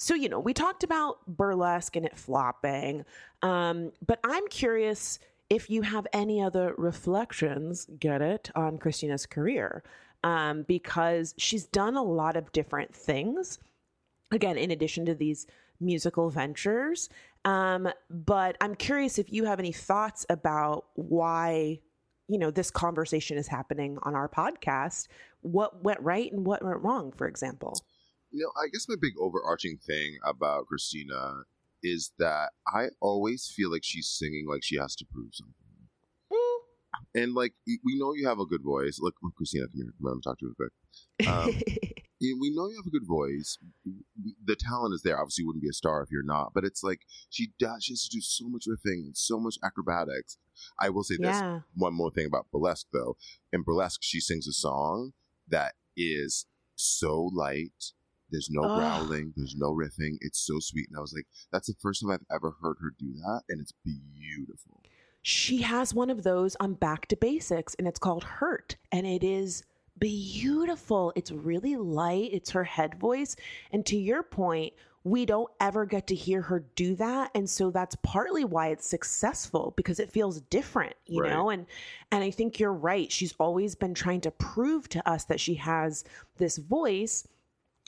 So, you know, we talked about burlesque and it flopping, um, but I'm curious if you have any other reflections, get it, on Christina's career, um, because she's done a lot of different things. Again, in addition to these musical ventures. Um, but I'm curious if you have any thoughts about why, you know, this conversation is happening on our podcast. What went right and what went wrong, for example? You know, I guess my big overarching thing about Christina is that I always feel like she's singing like she has to prove something. And like we know you have a good voice. Look, Christina, come here. Come on, talk to you real quick. Um, we know you have a good voice. The talent is there. Obviously, you wouldn't be a star if you're not. But it's like she does. She has to do so much riffing and so much acrobatics. I will say this Yeah. one more thing about burlesque, though. In burlesque, she sings a song that is so light. There's no Ugh. growling. There's no riffing. It's so sweet. And I was like, that's the first time I've ever heard her do that, and it's beautiful. she has one of those on Back to Basics, and it's called Hurt, and it is beautiful. It's really light. It's her head voice, and to your point, we don't ever get to hear her do that, and so that's partly why it's successful because it feels different, you Right. know. And and I think you're right. She's always been trying to prove to us that she has this voice.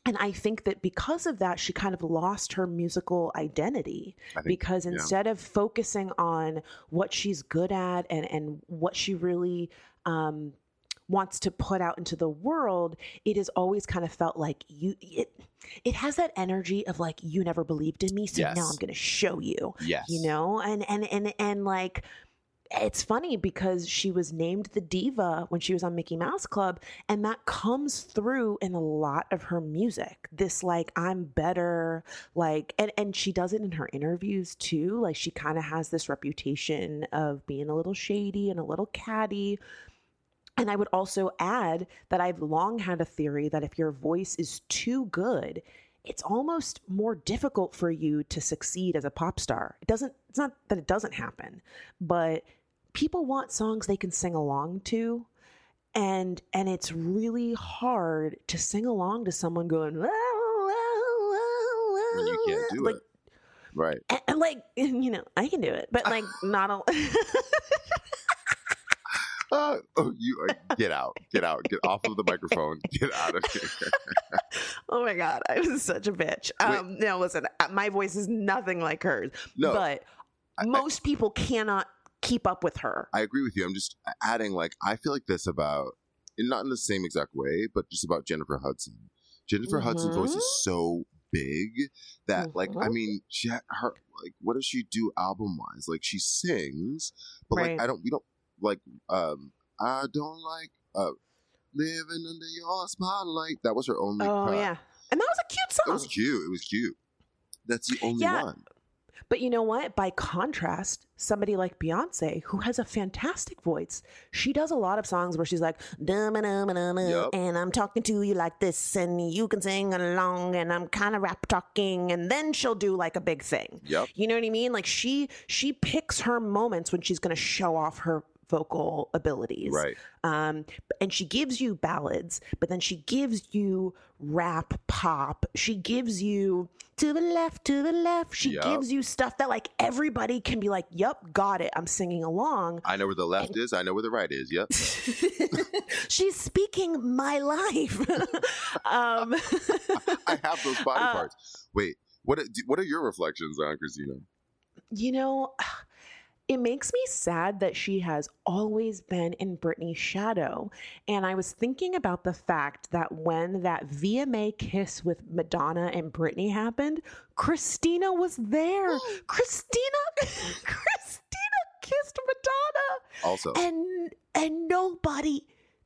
And I think that because of that, she kind of lost her musical identity think- because yeah. instead of focusing on what she's good at and, and what she really um, wants to put out into the world, it has always kind of felt like you it it has that energy of like you never believed in me, so now I'm gonna show you. Yes. You know? And and and and like it's funny because she was named the diva when she was on Mickey Mouse Club, and that comes through in a lot of her music. This like I'm better, like and and she does it in her interviews too. Like she kind of has this reputation of being a little shady and a little catty. And I would also add that I've long had a theory that if your voice is too good, it's almost more difficult for you to succeed as a pop star. It doesn't it's not that it doesn't happen, but people want songs they can sing along to and and it's really hard to sing along to someone going "Wow, wow, wow, When you can't do like, it. Right. and, and, like you know i can do it but like not a Uh, oh, you uh, get out, get out, get off of the microphone, get out of here. oh my god i was such a bitch um no listen uh, my voice is nothing like hers No, but I- most people cannot keep up with her I agree with you. I'm just adding, like, I feel like this about, and not in the same exact way, but just about Jennifer Hudson. Jennifer Hudson's voice is so big that, like, I Mhm. mean, she her, like, what does she do album wise? Like, she sings, but, Right. like, I don't, we don't, like, um, I don't like, uh, living under your spotlight. That was her only oh cut. yeah and that was a cute song. It was cute. It was cute. That's the only Yeah. one. But you know what? By contrast, somebody like Beyonce, who has a fantastic voice, she does a lot of songs where she's like, dum dum dum Yep. and I'm talking to you like this, and you can sing along, and I'm kind of rap talking, and then she'll do like a big thing. Yep. You know what I mean? Like she she picks her moments when she's going to show off her vocal abilities. Right. Um, and she gives you ballads, but then she gives you rap pop. She gives you to the left, to the left. She Yup. gives you stuff that like everybody can be like, "Yep, got it. I'm singing along." I know where the left is. I know where the right is. Yep. She's speaking my life. um, I have those body Uh, parts. Wait, what? What are your reflections on Christina? you know, it makes me sad that she has always been in Britney's shadow. And I was thinking about the fact that when that VMA kiss with Madonna and Britney happened, Christina was there. Christina, Christina kissed Madonna. Also, And and nobody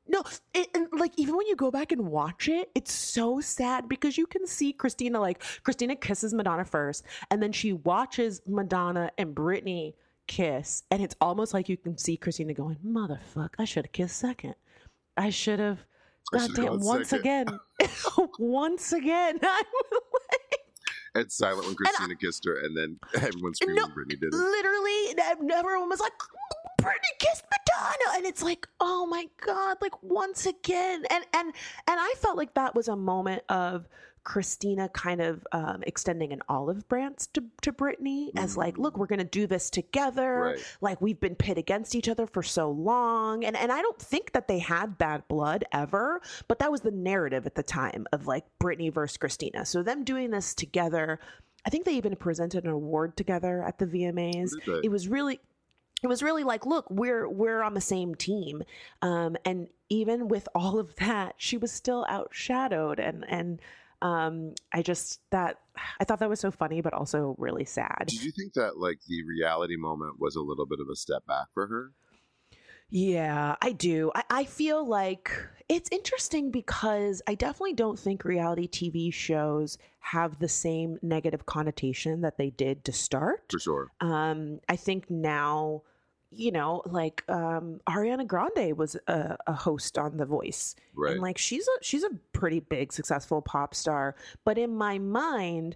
no, it, and like even when you go back and watch it, it's so sad because you can see Christina like Christina kisses Madonna first, and then she watches Madonna and Britney kiss, and it's almost like you can see Christina going, "Motherfuck, I should have kissed second. I should have." I should've Goddamn! Once second." again, once again, I was like, it's silent when Christina kissed her, and then everyone screamed No, when Britney did it. literally, everyone was like, Britney kissed Madonna, and it's like, oh my god, like once again, and and and I felt like that was a moment of Christina kind of um, extending an olive branch to to Britney as like, look, we're gonna do this together. Right. Like we've been pit against each other for so long, and and I don't think that they had bad blood ever, but that was the narrative at the time of like Britney versus Christina. So them doing this together. I think they even presented an award together at the VMAs. What did they? It was really it was really like look we're we're on the same team um and even with all of that she was still outshadowed and and um i just that i thought that was so funny but also really sad Did you think that like the reality moment was a little bit of a step back for her? Yeah, I do. I, I feel like it's interesting because I definitely don't think reality TV shows have the same negative connotation that they did to start. For sure. Um, I think now, you know, like um, Ariana Grande was a, a host on The Voice, Right. and like she's a she's a pretty big successful pop star. But in my mind,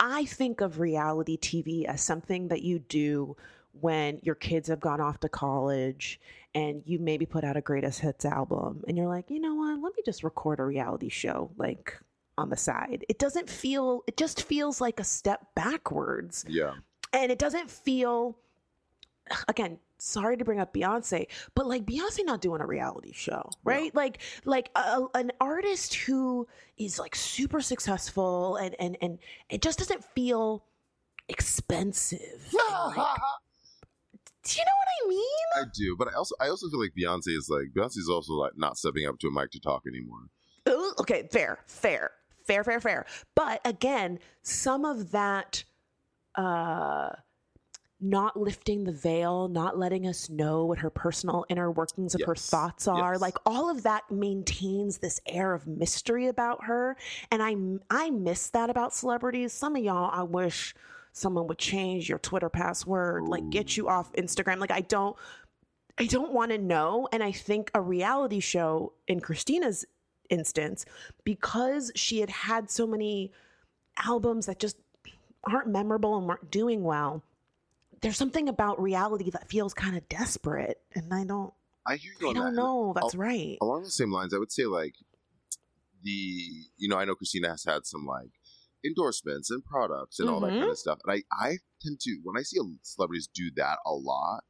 I think of reality TV as something that you do when your kids have gone off to college and you maybe put out a greatest hits album and you're like, you know what, let me just record a reality show like on the side. It doesn't feel, it just feels like a step backwards. Yeah. And it doesn't feel, again, sorry to bring up Beyonce, but like Beyonce not doing a reality show, right? Like, like a, an artist who is like super successful and, and, and it just doesn't feel expensive. like, do you know what I mean? I do, but I also I also feel like Beyonce is like Beyonce's also like not stepping up to a mic to talk anymore. Ooh, okay, fair, fair, fair, fair, fair. But again, some of that uh not lifting the veil, not letting us know what her personal inner workings of her thoughts are, yes. like all of that maintains this air of mystery about her, and I I miss that about celebrities. Some of y'all, I wish someone would change your Twitter password, like get you off Instagram. Like I don't I don't want to know. And I think a reality show in Christina's instance, because she had had so many albums that just aren't memorable and weren't doing well, there's something about reality that feels kind of desperate. And I don't, I hear you I don't that. know that's Al- right. Along the same lines, I would say like the you know I know Christina has had some like endorsements and products and all that kind of mm-hmm. stuff, and I I tend to when I see celebrities do that a lot,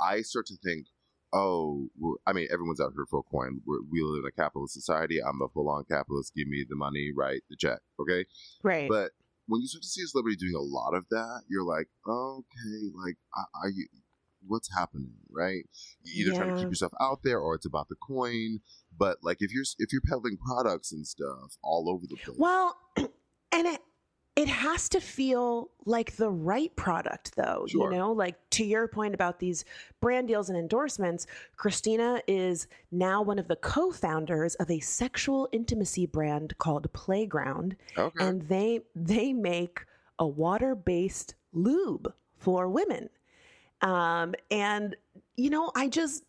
I start to think. Oh, we're, I mean, everyone's out here for a coin. We're, we live in a capitalist society. I'm a full-on capitalist. Give me the money, right? The check, okay? Right. But when you start to see a celebrity doing a lot of that, you're like, okay, like, you? What's happening, right? You either trying to keep yourself out there, or it's about the coin. But like, if you're if you're peddling products and stuff all over the place, Well, and it it has to feel like the right product though, Sure. you know, like to your point about these brand deals and endorsements, Christina is now one of the co-founders of a sexual intimacy brand called Playground okay, and they they make a water based lube for women. Um, and, you know, I just,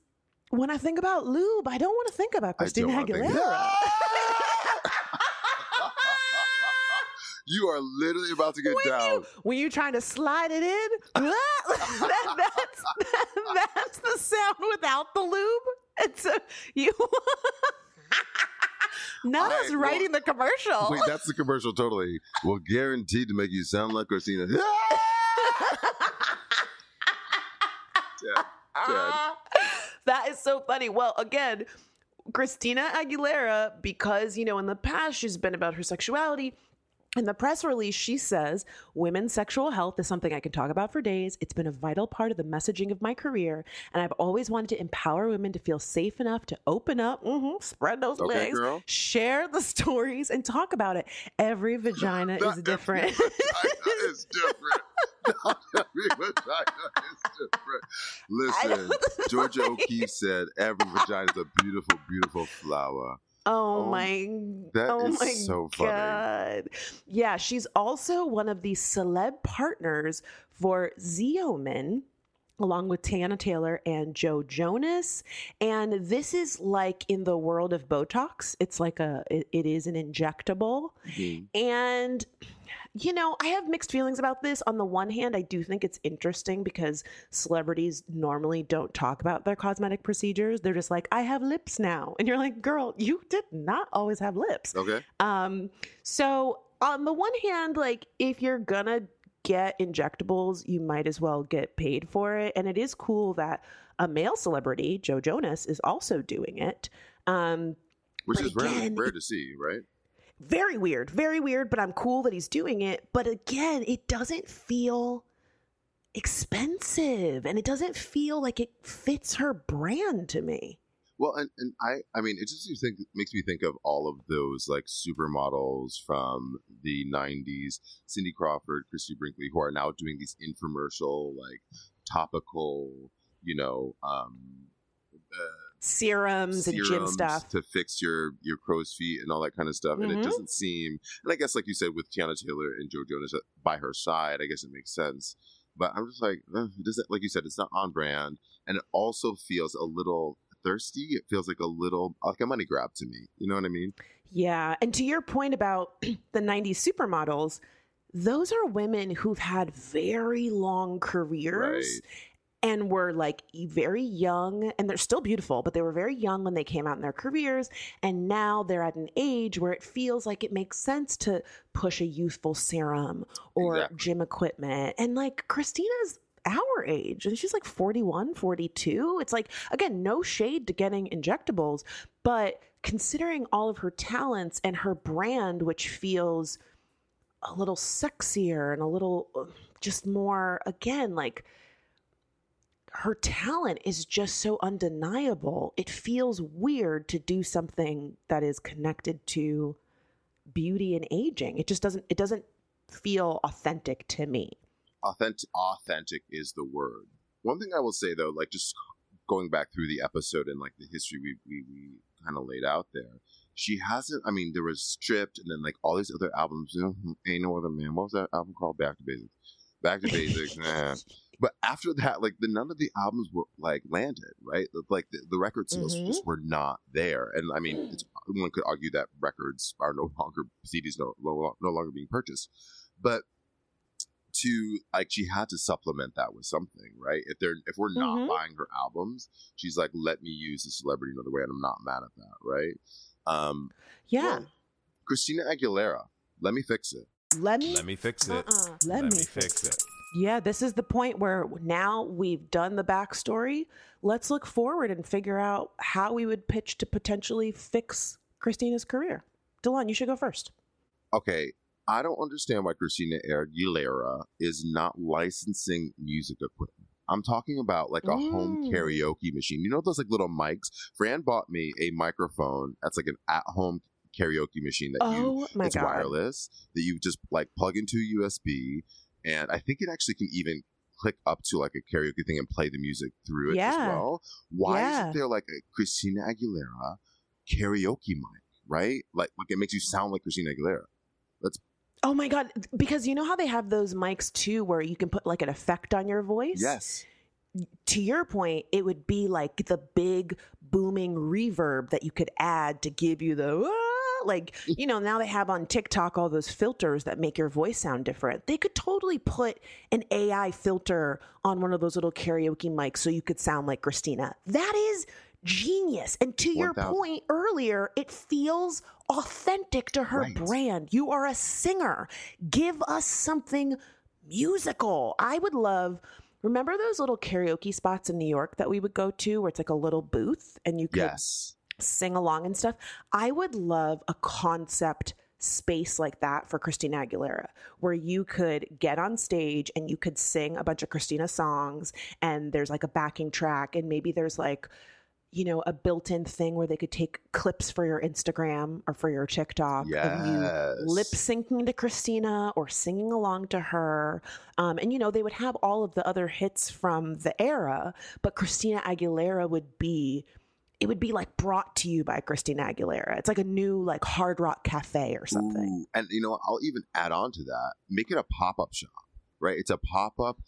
when I think about lube, I don't want to think about Christina Aguilera. you are literally about to get when down. You, when you're trying to slide it in, that, that's, that, that's the sound without the lube. It's a, you. Not us writing the commercial. Wait, that's the commercial totally. Well, guaranteed to make you sound like Christina. Dead. Dead. that is so funny. Well, again, Christina Aguilera, because, you know, in the past she's been about her sexuality. In the press release, she says, Women's sexual health is something I can talk about for days. It's been a vital part of the messaging of my career. And I've always wanted to empower women to feel safe enough to open up, mhm, spread those Okay, legs, girl. share the stories, and talk about it. Every vagina is different. Every vagina is different. Every vagina is different. Listen, Georgia O'Keeffe said every vagina is a beautiful, beautiful flower. Oh, Oh, my that oh is my so funny. god. Yeah, she's also one of the celeb partners for Xeomin along with Teyana Taylor and Joe Jonas. And this is like in the world of Botox. It's like a it, it is an injectable. Mhm. And you know, I have mixed feelings about this. On the one hand, I do think it's interesting because celebrities normally don't talk about their cosmetic procedures. They're just like, I have lips now. And you're like, girl, you did not always have lips. Okay. Um, so on the one hand, like if you're gonna get injectables, you might as well get paid for it. And it is cool that a male celebrity, Joe Jonas, is also doing it. Um, Which is rare, rare to see, right? very weird, very weird, but I'm cool that he's doing it. But again, it doesn't feel expensive and it doesn't feel like it fits her brand to me. Well, and, and I, I mean, it just makes me think, makes me think of all of those like supermodels from the '90s, Cindy Crawford, Christy Brinkley, who are now doing these infomercial, like topical, you know, um, uh, Serums, and gym stuff. to fix your your crow's feet and all that kind of stuff. And it Mhm. doesn't seem, and I guess like you said with Teyana Taylor and Joe Jonas uh, by her side, I guess it makes sense. But I'm just like, it doesn't like you said, it's not on brand, and it also feels a little thirsty. It feels like a little like a money grab to me. You know what I mean? Yeah. And to your point about the 90s supermodels, those are women who've had very long careers and were like very young and they're still beautiful, but they were very young when they came out in their careers. And now they're at an age where it feels like it makes sense to push a youthful serum or Exactly. gym equipment. And like Christina's our age. And she's like 41 42 it's like again no shade to getting injectables but considering all of her talents and her brand which feels a little sexier and a little uh, just more again like her talent is just so undeniable. It feels weird to do something that is connected to beauty and aging. It just doesn't it doesn't feel authentic to me authentic authentic is the word. One thing i will say though like just going back through the episode and like the history we we, we kind of laid out there she hasn't i mean there was stripped and then like all these other albums you know ain't no other man what was that album called? Back to basics. Back to basics nah. but after that like the none of the albums were like landed right? Like the, the record sales Mhm. just were not there. And i mean it's, one could argue that records are no longer cds no, no, no longer being purchased. But to like she had to supplement that with something, right? If they're if we're not Mhm. buying her albums, she's like, let me use the celebrity another way, and I'm not mad at that, right? Um, yeah well, Christina Aguilera, let me fix it. let me Let me fix it. Uh-uh. Let, me, fix it. Yeah, this is the point where now we've done the backstory. Let's look forward and figure out how we would pitch to potentially fix Christina's career. De'lon, you should go first. Okay, I don't understand why Christina Aguilera is not licensing music equipment. I'm talking about like a home Mm. karaoke machine. You know those like little mics? Fran bought me a microphone that's like an at-home karaoke machine that you Oh my it's god. wireless that you just like plug into USB, and I think it actually can even click up to like a karaoke thing and play the music through it as well. Why Yeah. isn't there like a Christina Aguilera karaoke mic? Right, like like it makes you sound like Christina Aguilera. Oh my god! Because you know how they have those mics too, where you can put like an effect on your voice. Yes. To your point, it would be like the big booming reverb that you could add to give you the "Ah," like you know now they have on TikTok all those filters that make your voice sound different. They could totally put an AI filter on one of those little karaoke mics so you could sound like Christina. That is genius. And to your 1000. point earlier, it feels authentic to her Right. brand. You are a singer. Give us something musical. I would love Remember those little karaoke spots in New York that we would go to where it's like a little booth and you could Yes. sing along and stuff? I would love a concept space like that for Christina Aguilera where you could get on stage and you could sing a bunch of Christina songs and there's like a backing track and maybe there's like you know a built-in thing where they could take clips for your Instagram or for your TikTok of you lip syncing to Christina or singing along to her. Um, and, you know, they would have all of the other hits from the era, but Christina Aguilera would be, it would be like brought to you by Christina Aguilera. It's like a new, like, hard rock cafe or something. Ooh, And you know? I'll even add on to that. Make it a pop up shop, right? It's a pop up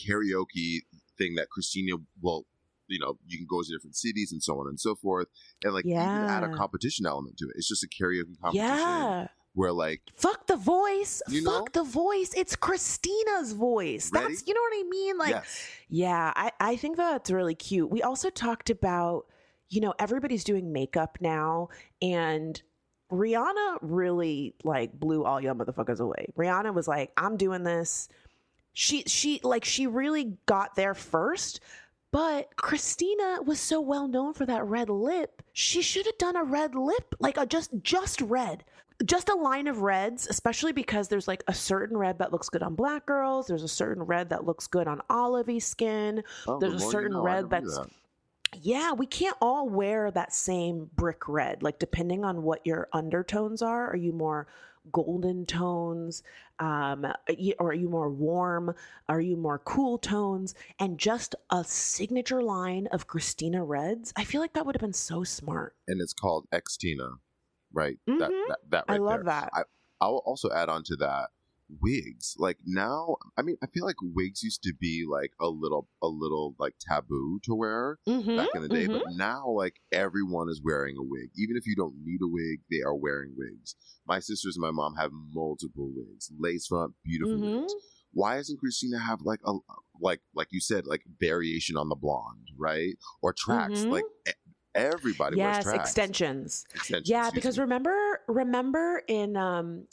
karaoke thing that Christina will, you know, you can go to different cities and so on and so forth, and like even add a competition element to it. It's just a karaoke competition Yeah. where like Fuck the voice. You Fuck the voice. It's Christina's voice. Ready? That's, you know what I mean? Like, yes, Yeah, I, I think that's really cute. We also talked about, you know, everybody's doing makeup now, and Rihanna really like blew all y'all motherfuckers away. Rihanna was like, I'm doing this. She she like she really got there first. But Christina was so well known for that red lip. She should have done a red lip, like a just just red. Just a line of reds, especially because there's like a certain red that looks good on black girls. There's a certain red that looks good on olivey skin. Oh, there's the a more you certain know, red that's that. yeah, we can't all wear that same brick red. Like depending on what your undertones are, are you more golden tones, um, or are you more warm? Are you more cool tones? And just a signature line of Christina reds. I feel like that would have been so smart. and it's called Xtina, right? That, Mhm. that that I right love there. that. I, I'll also add on to that wigs. Like now, I mean, I feel like wigs used to be like a little, a little like taboo to wear Mhm, back in the day, mhm. but now like everyone is wearing a wig. Even if you don't need a wig, they are wearing wigs. My sisters and my mom have multiple wigs, lace front, beautiful Mhm. wigs. Why doesn't Christina have like a like like you said like variation on the blonde, right? Or tracks? Mhm. Like everybody wears yes, tracks. extensions. Extensions, Yeah, because me. remember, remember in um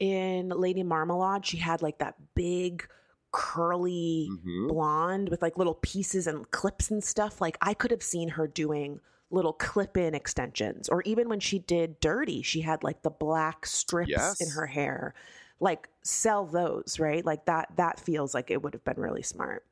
in Lady Marmalade, she had like that big curly Mhm. blonde with like little pieces and clips and stuff. Like I could have seen her doing little clip-in extensions, or even when she did Dirty, she had like the black strips in her hair. Like sell those, right? Like that. That feels like it would have been really smart.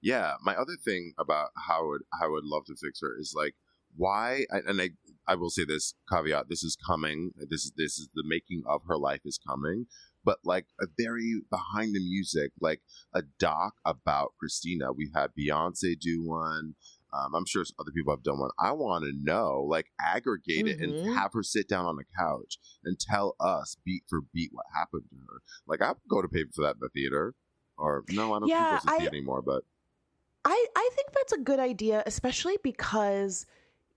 Yeah, my other thing about how I would how I would love to fix her is like why and I I will say this caveat this is coming. This is this is the making of her life is coming. But like a very behind the music like a doc about Christina. We've had Beyonce do one. Um, I'm sure other people have done one. I want to know like aggregate it and Mhm. have her sit down on the couch and tell us beat for beat what happened to her. Like I would go to pay for that in the theater. Or no I don't Yeah, think there's a I- theater anymore but I, I think that's a good idea, especially because,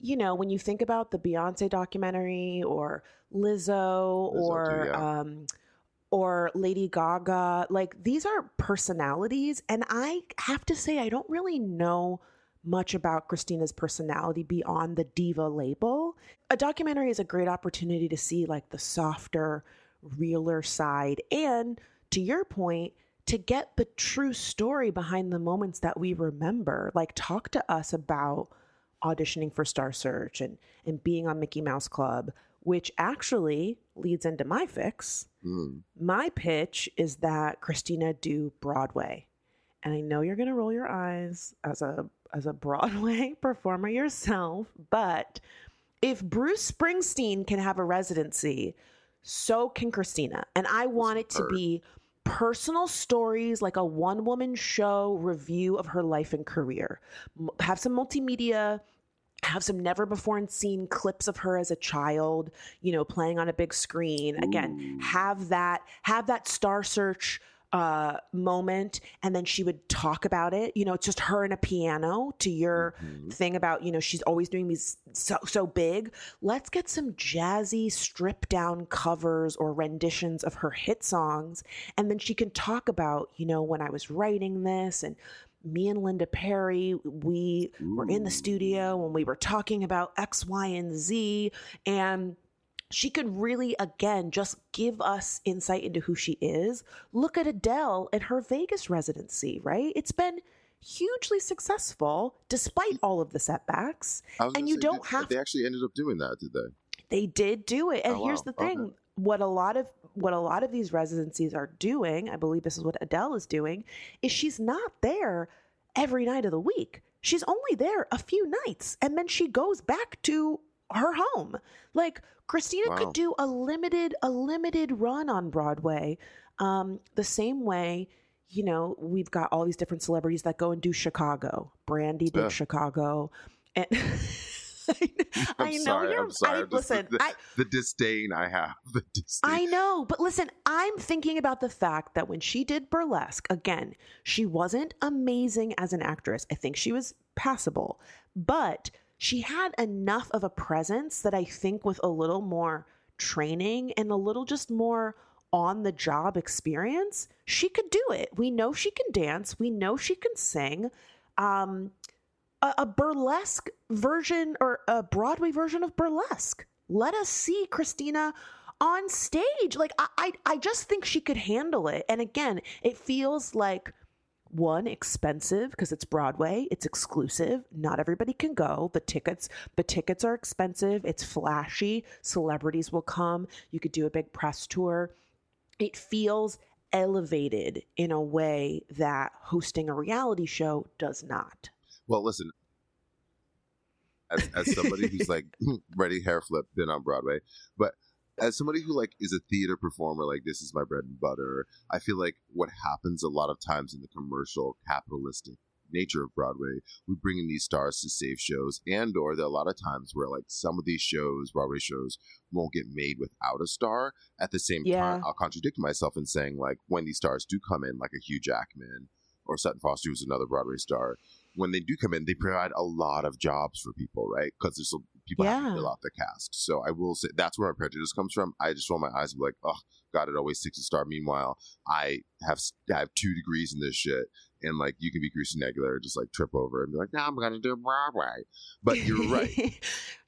you know, when you think about the Beyonce documentary or Lizzo, Lizzo or yeah. um, or Lady Gaga, like these are personalities, and I have to say I don't really know much about Christina's personality beyond the diva label. A documentary is a great opportunity to see like the softer, realer side, and to your point to get the true story behind the moments that we remember. Like, talk to us about auditioning for Star Search and, and being on Mickey Mouse Club, which actually leads into my fix. mm, My pitch is that Christina do Broadway. And I know you're going to roll your eyes as a as a Broadway performer yourself, but if Bruce Springsteen can have a residency, so can Christina. And I want it to be personal stories like a one woman show review of her life and career. M- Have some multimedia have some never before seen clips of her as a child you know playing on a big screen. Again have that have that star search uh, moment and then she would talk about it. You know it's just her and a piano to your thing about you know she's always doing these so so big. Let's get some jazzy stripped down covers or renditions of her hit songs and then she can talk about you know when i was writing this and me and Linda Perry, we were in the studio when we were talking about X, Y, and Z. And she could really, again, just give us insight into who she is. Look at Adele and her Vegas residency, right? It's been hugely successful despite all of the setbacks. And you say, don't did- have They actually ended up doing that, did they? they did do it and Oh, here's wow. the thing Okay. What a lot of what a lot of these residencies are doing i believe this is what adele is doing is she's not there every night of the week she's only there a few nights and then she goes back to her home like christina Wow. could do a limited a limited run on broadway um, the same way you know we've got all these different celebrities that go and do chicago brandy did Yeah. chicago and I know sorry. you're. I'm sorry. I, just- listen, the, I, the disdain I have. The disdain. I know, but listen, I'm thinking about the fact that when she did burlesque, again, she wasn't amazing as an actress. I think she was passable, but she had enough of a presence that I think with a little more training and a little just more on the job experience, she could do it. We know she can dance, we know she can sing. Um, a, a burlesque version or a Broadway version of burlesque. Let us see Christina on stage. Like I, I, I just think she could handle it. And again, it feels like one expensive because it's Broadway. It's exclusive. Not everybody can go. The tickets, the tickets are expensive. It's flashy. Celebrities will come. You could do a big press tour. It feels elevated in a way that hosting a reality show does not. Well, listen. As, as somebody who's like ready hair flip, been on Broadway, but as somebody who like is a theater performer, like this is my bread and butter. I feel like what happens a lot of times in the commercial capitalistic nature of Broadway, we bring in these stars to save shows, and or there are a lot of times where like some of these shows, Broadway shows, won't get made without a star. At the same Yeah. time, I'll contradict myself in saying like when these stars do come in, like a Hugh Jackman or Sutton Foster, who's another Broadway star, when they do come in, they provide a lot of jobs for people, right? Because there's some people have to fill out the cast. So I will say that's where my prejudice comes from. I just roll my eyes and be like, oh God, it always sticks a star. Meanwhile, I have I have two degrees in this shit, and like you can be Christina Aguilera, and just like trip over and be like, no, I'm gonna do Broadway. But you're right.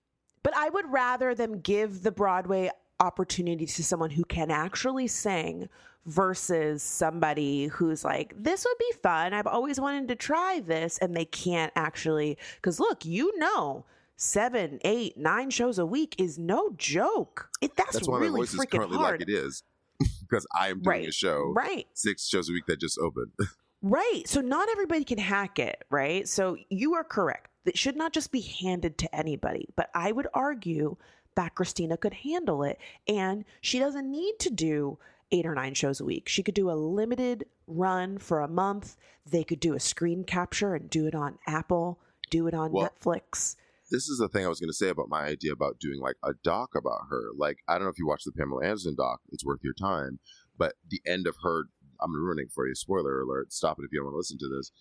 but I would rather them give the Broadway opportunity to someone who can actually sing versus somebody who's like, this would be fun. I've always wanted to try this, and they can't actually. Because look, you know, seven, eight, nine shows a week is no joke. It, that's, That's why really my voice is freaking currently hard. like it is. Because I am doing a show, Right. six shows a week that just opened. Right. So not everybody can hack it, right? So you are correct. It should not just be handed to anybody. But I would argue that Christina could handle it. And she doesn't need to do eight or nine shows a week. She could do a limited run for a month. They could do a screen capture and do it on Apple, do it on Well, Netflix. this is the thing I was going to say about my idea about doing like a doc about her. Like, I don't know if you watched the Pamela Anderson doc, it's worth your time. But the end of her, I'm ruining for you, spoiler alert, stop it if you don't want to listen to this.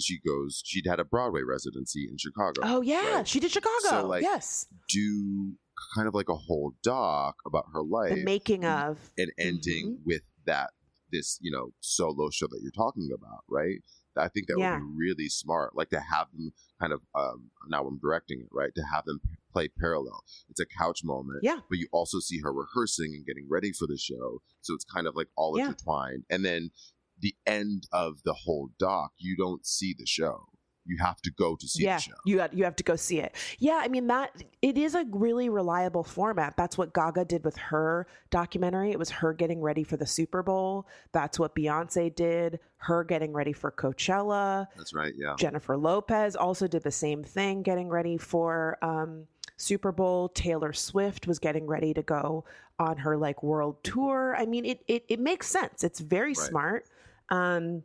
She goes, she'd had a Broadway residency in Chicago. Oh, yeah. right? She did Chicago. So, like, yes. Do kind of like a whole doc about her life. The making of. and ending Mm-hmm. with that this you know solo show that you're talking about right i think that Yeah. would be really smart like to have them kind of um now i'm directing it right to have them play parallel it's a couch moment Yeah. but you also see her rehearsing and getting ready for the show so it's kind of like all Yeah. intertwined and then the end of the whole doc you don't see the show you have to go to see yeah, the show you got you have to go see it. Yeah, I mean that it is a really reliable format. That's what Gaga did with her documentary. It was her getting ready for the Super Bowl. That's what Beyonce did. Her getting ready for Coachella. that's right yeah Jennifer Lopez also did the same thing, getting ready for um, Super Bowl. Taylor Swift was getting ready to go on her like world tour. I mean, it it, it makes sense. It's very Right. smart. Um,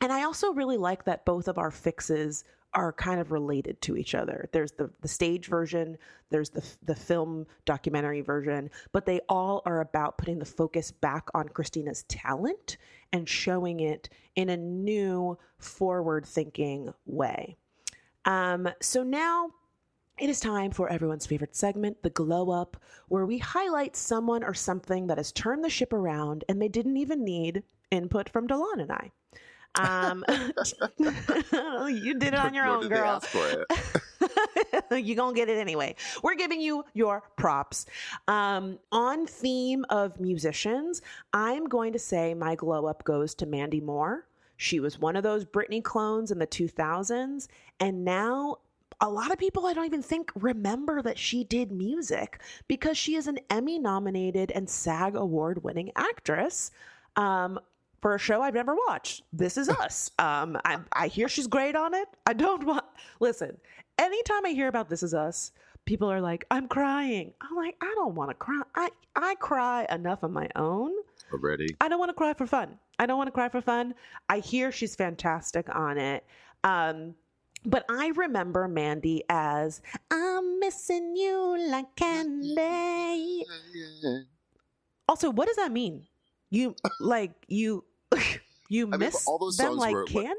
and I also really like that both of our fixes are kind of related to each other. There's the the stage version, there's the the film documentary version, but they all are about putting the focus back on Christina's talent and showing it in a new forward thinking way. Um, so now it is time for everyone's favorite segment, the glow up, where we highlight someone or something that has turned the ship around and they didn't even need input from De'lon and I. Um, you did it on your own, girl. You're going to get it anyway. We're giving you your props. Um, on theme of musicians, I'm going to say my glow up goes to Mandy Moore. She was one of those Britney clones in the 2000s. And now a lot of people I don't even think remember that she did music because she is an Emmy nominated and SAG award winning actress. Um, for a show I've never watched. This is us. Um, I, I hear she's great on it. I don't want. Listen, anytime I hear about This Is Us, people are like, "I'm crying." I'm like, I don't want to cry. I I cry enough on my own already. I don't want to cry for fun. I don't want to cry for fun. I hear she's fantastic on it. Um, but I remember Mandy as I'm missing you like candy. Also, what does that mean? You like you you I mean, miss all those them songs like were- candy?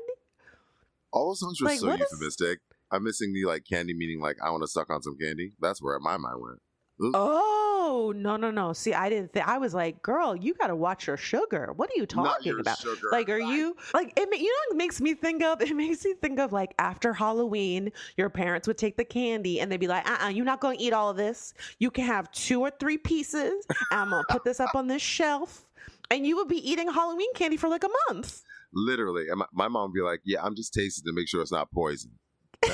All those songs were Like, so what is- euphemistic. I'm missing the like candy meaning like I want to suck on some candy. That's where my mind went. Ooh. Oh no no no! See, I didn't. think I was like, "Girl, you got to watch your sugar." What are you talking about? sugar. Like, are you like it? You know, it makes me think of. It makes me think of like after Halloween, your parents would take the candy and they'd be like, "Uh, uh-uh, you're not going to eat all of this. You can have two or three pieces. I'm gonna put this up on this shelf." And you would be eating Halloween candy for like a month. Literally, and my, my mom would be like, "Yeah, I'm just tasting to make sure it's not poison."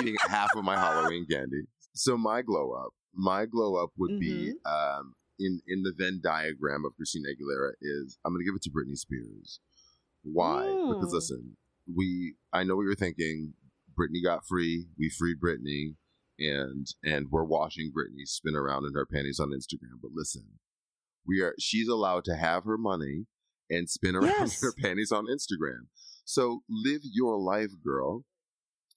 Eating half of my Halloween candy. So my glow up, my glow up would be Mm-hmm. um, in in the Venn diagram of Christina Aguilera is I'm going to give it to Britney Spears. Why? Because Mm. listen, we I know what you're thinking. Britney got free. We freed Britney, and and we're watching Britney spin around in her panties on Instagram. But listen, we are she's allowed to have her money and spin around Yes. her panties on Instagram. So live your life, girl.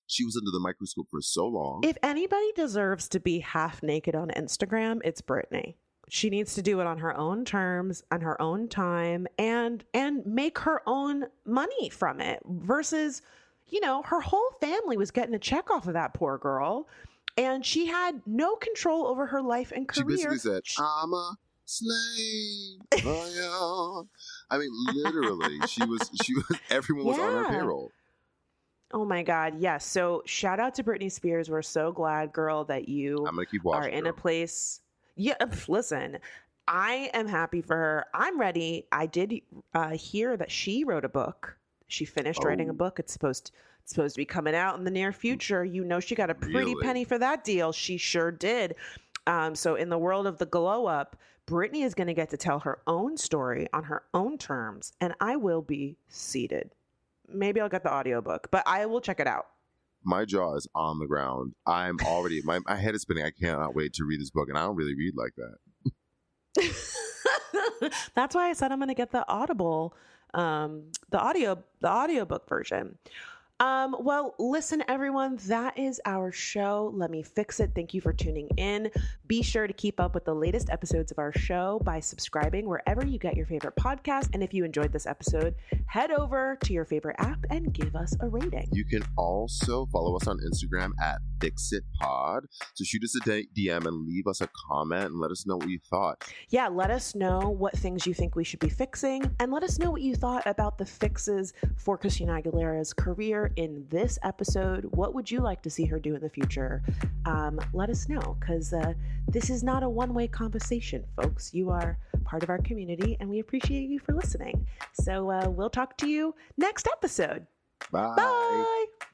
She was under the microscope for so long. If anybody deserves to be half naked on Instagram, it's Britney. She needs to do it on her own terms, on her own time, and and make her own money from it. Versus, you know, her whole family was getting a check off of that poor girl, and she had no control over her life and career. she basically said, "I'm a slave." Oh, yeah. I mean, literally, she was. She was. Everyone was on her payroll. Oh my God, yes. So shout out to Britney Spears. We're so glad, girl, that you I'm gonna keep are watching. in a place. Yeah, listen, I am happy for her. I'm ready. I did uh, hear that she wrote a book. She finished writing a Oh. book. It's supposed it's supposed to be coming out in the near future. You know, she got a pretty Really? penny for that deal. She sure did. Um, so in the world of the glow up, Britney is going to get to tell her own story on her own terms, and I will be seated. Maybe I'll get the audiobook, but I will check it out. My jaw is on the ground. I'm already. My, my head is spinning. I cannot wait to read this book, and I don't really read like that. That's why I said I'm going to get the Audible, um, the audio, the audiobook version. Um, well, listen, everyone, that is our show. Let me fix it. Thank you for tuning in. Be sure to keep up with the latest episodes of our show by subscribing wherever you get your favorite podcast. And if you enjoyed this episode, head over to your favorite app and give us a rating. You can also follow us on Instagram at FixItPod. So shoot us a DM and leave us a comment and let us know what you thought. yeah, let us know what things you think we should be fixing, and let us know what you thought about the fixes for Christina Aguilera's career in this episode. What would you like to see her do in the future? Um, let us know because uh, this is not a one way conversation, folks. You are part of our community, and we appreciate you for listening. So uh, we'll talk to you next episode. Bye. Bye.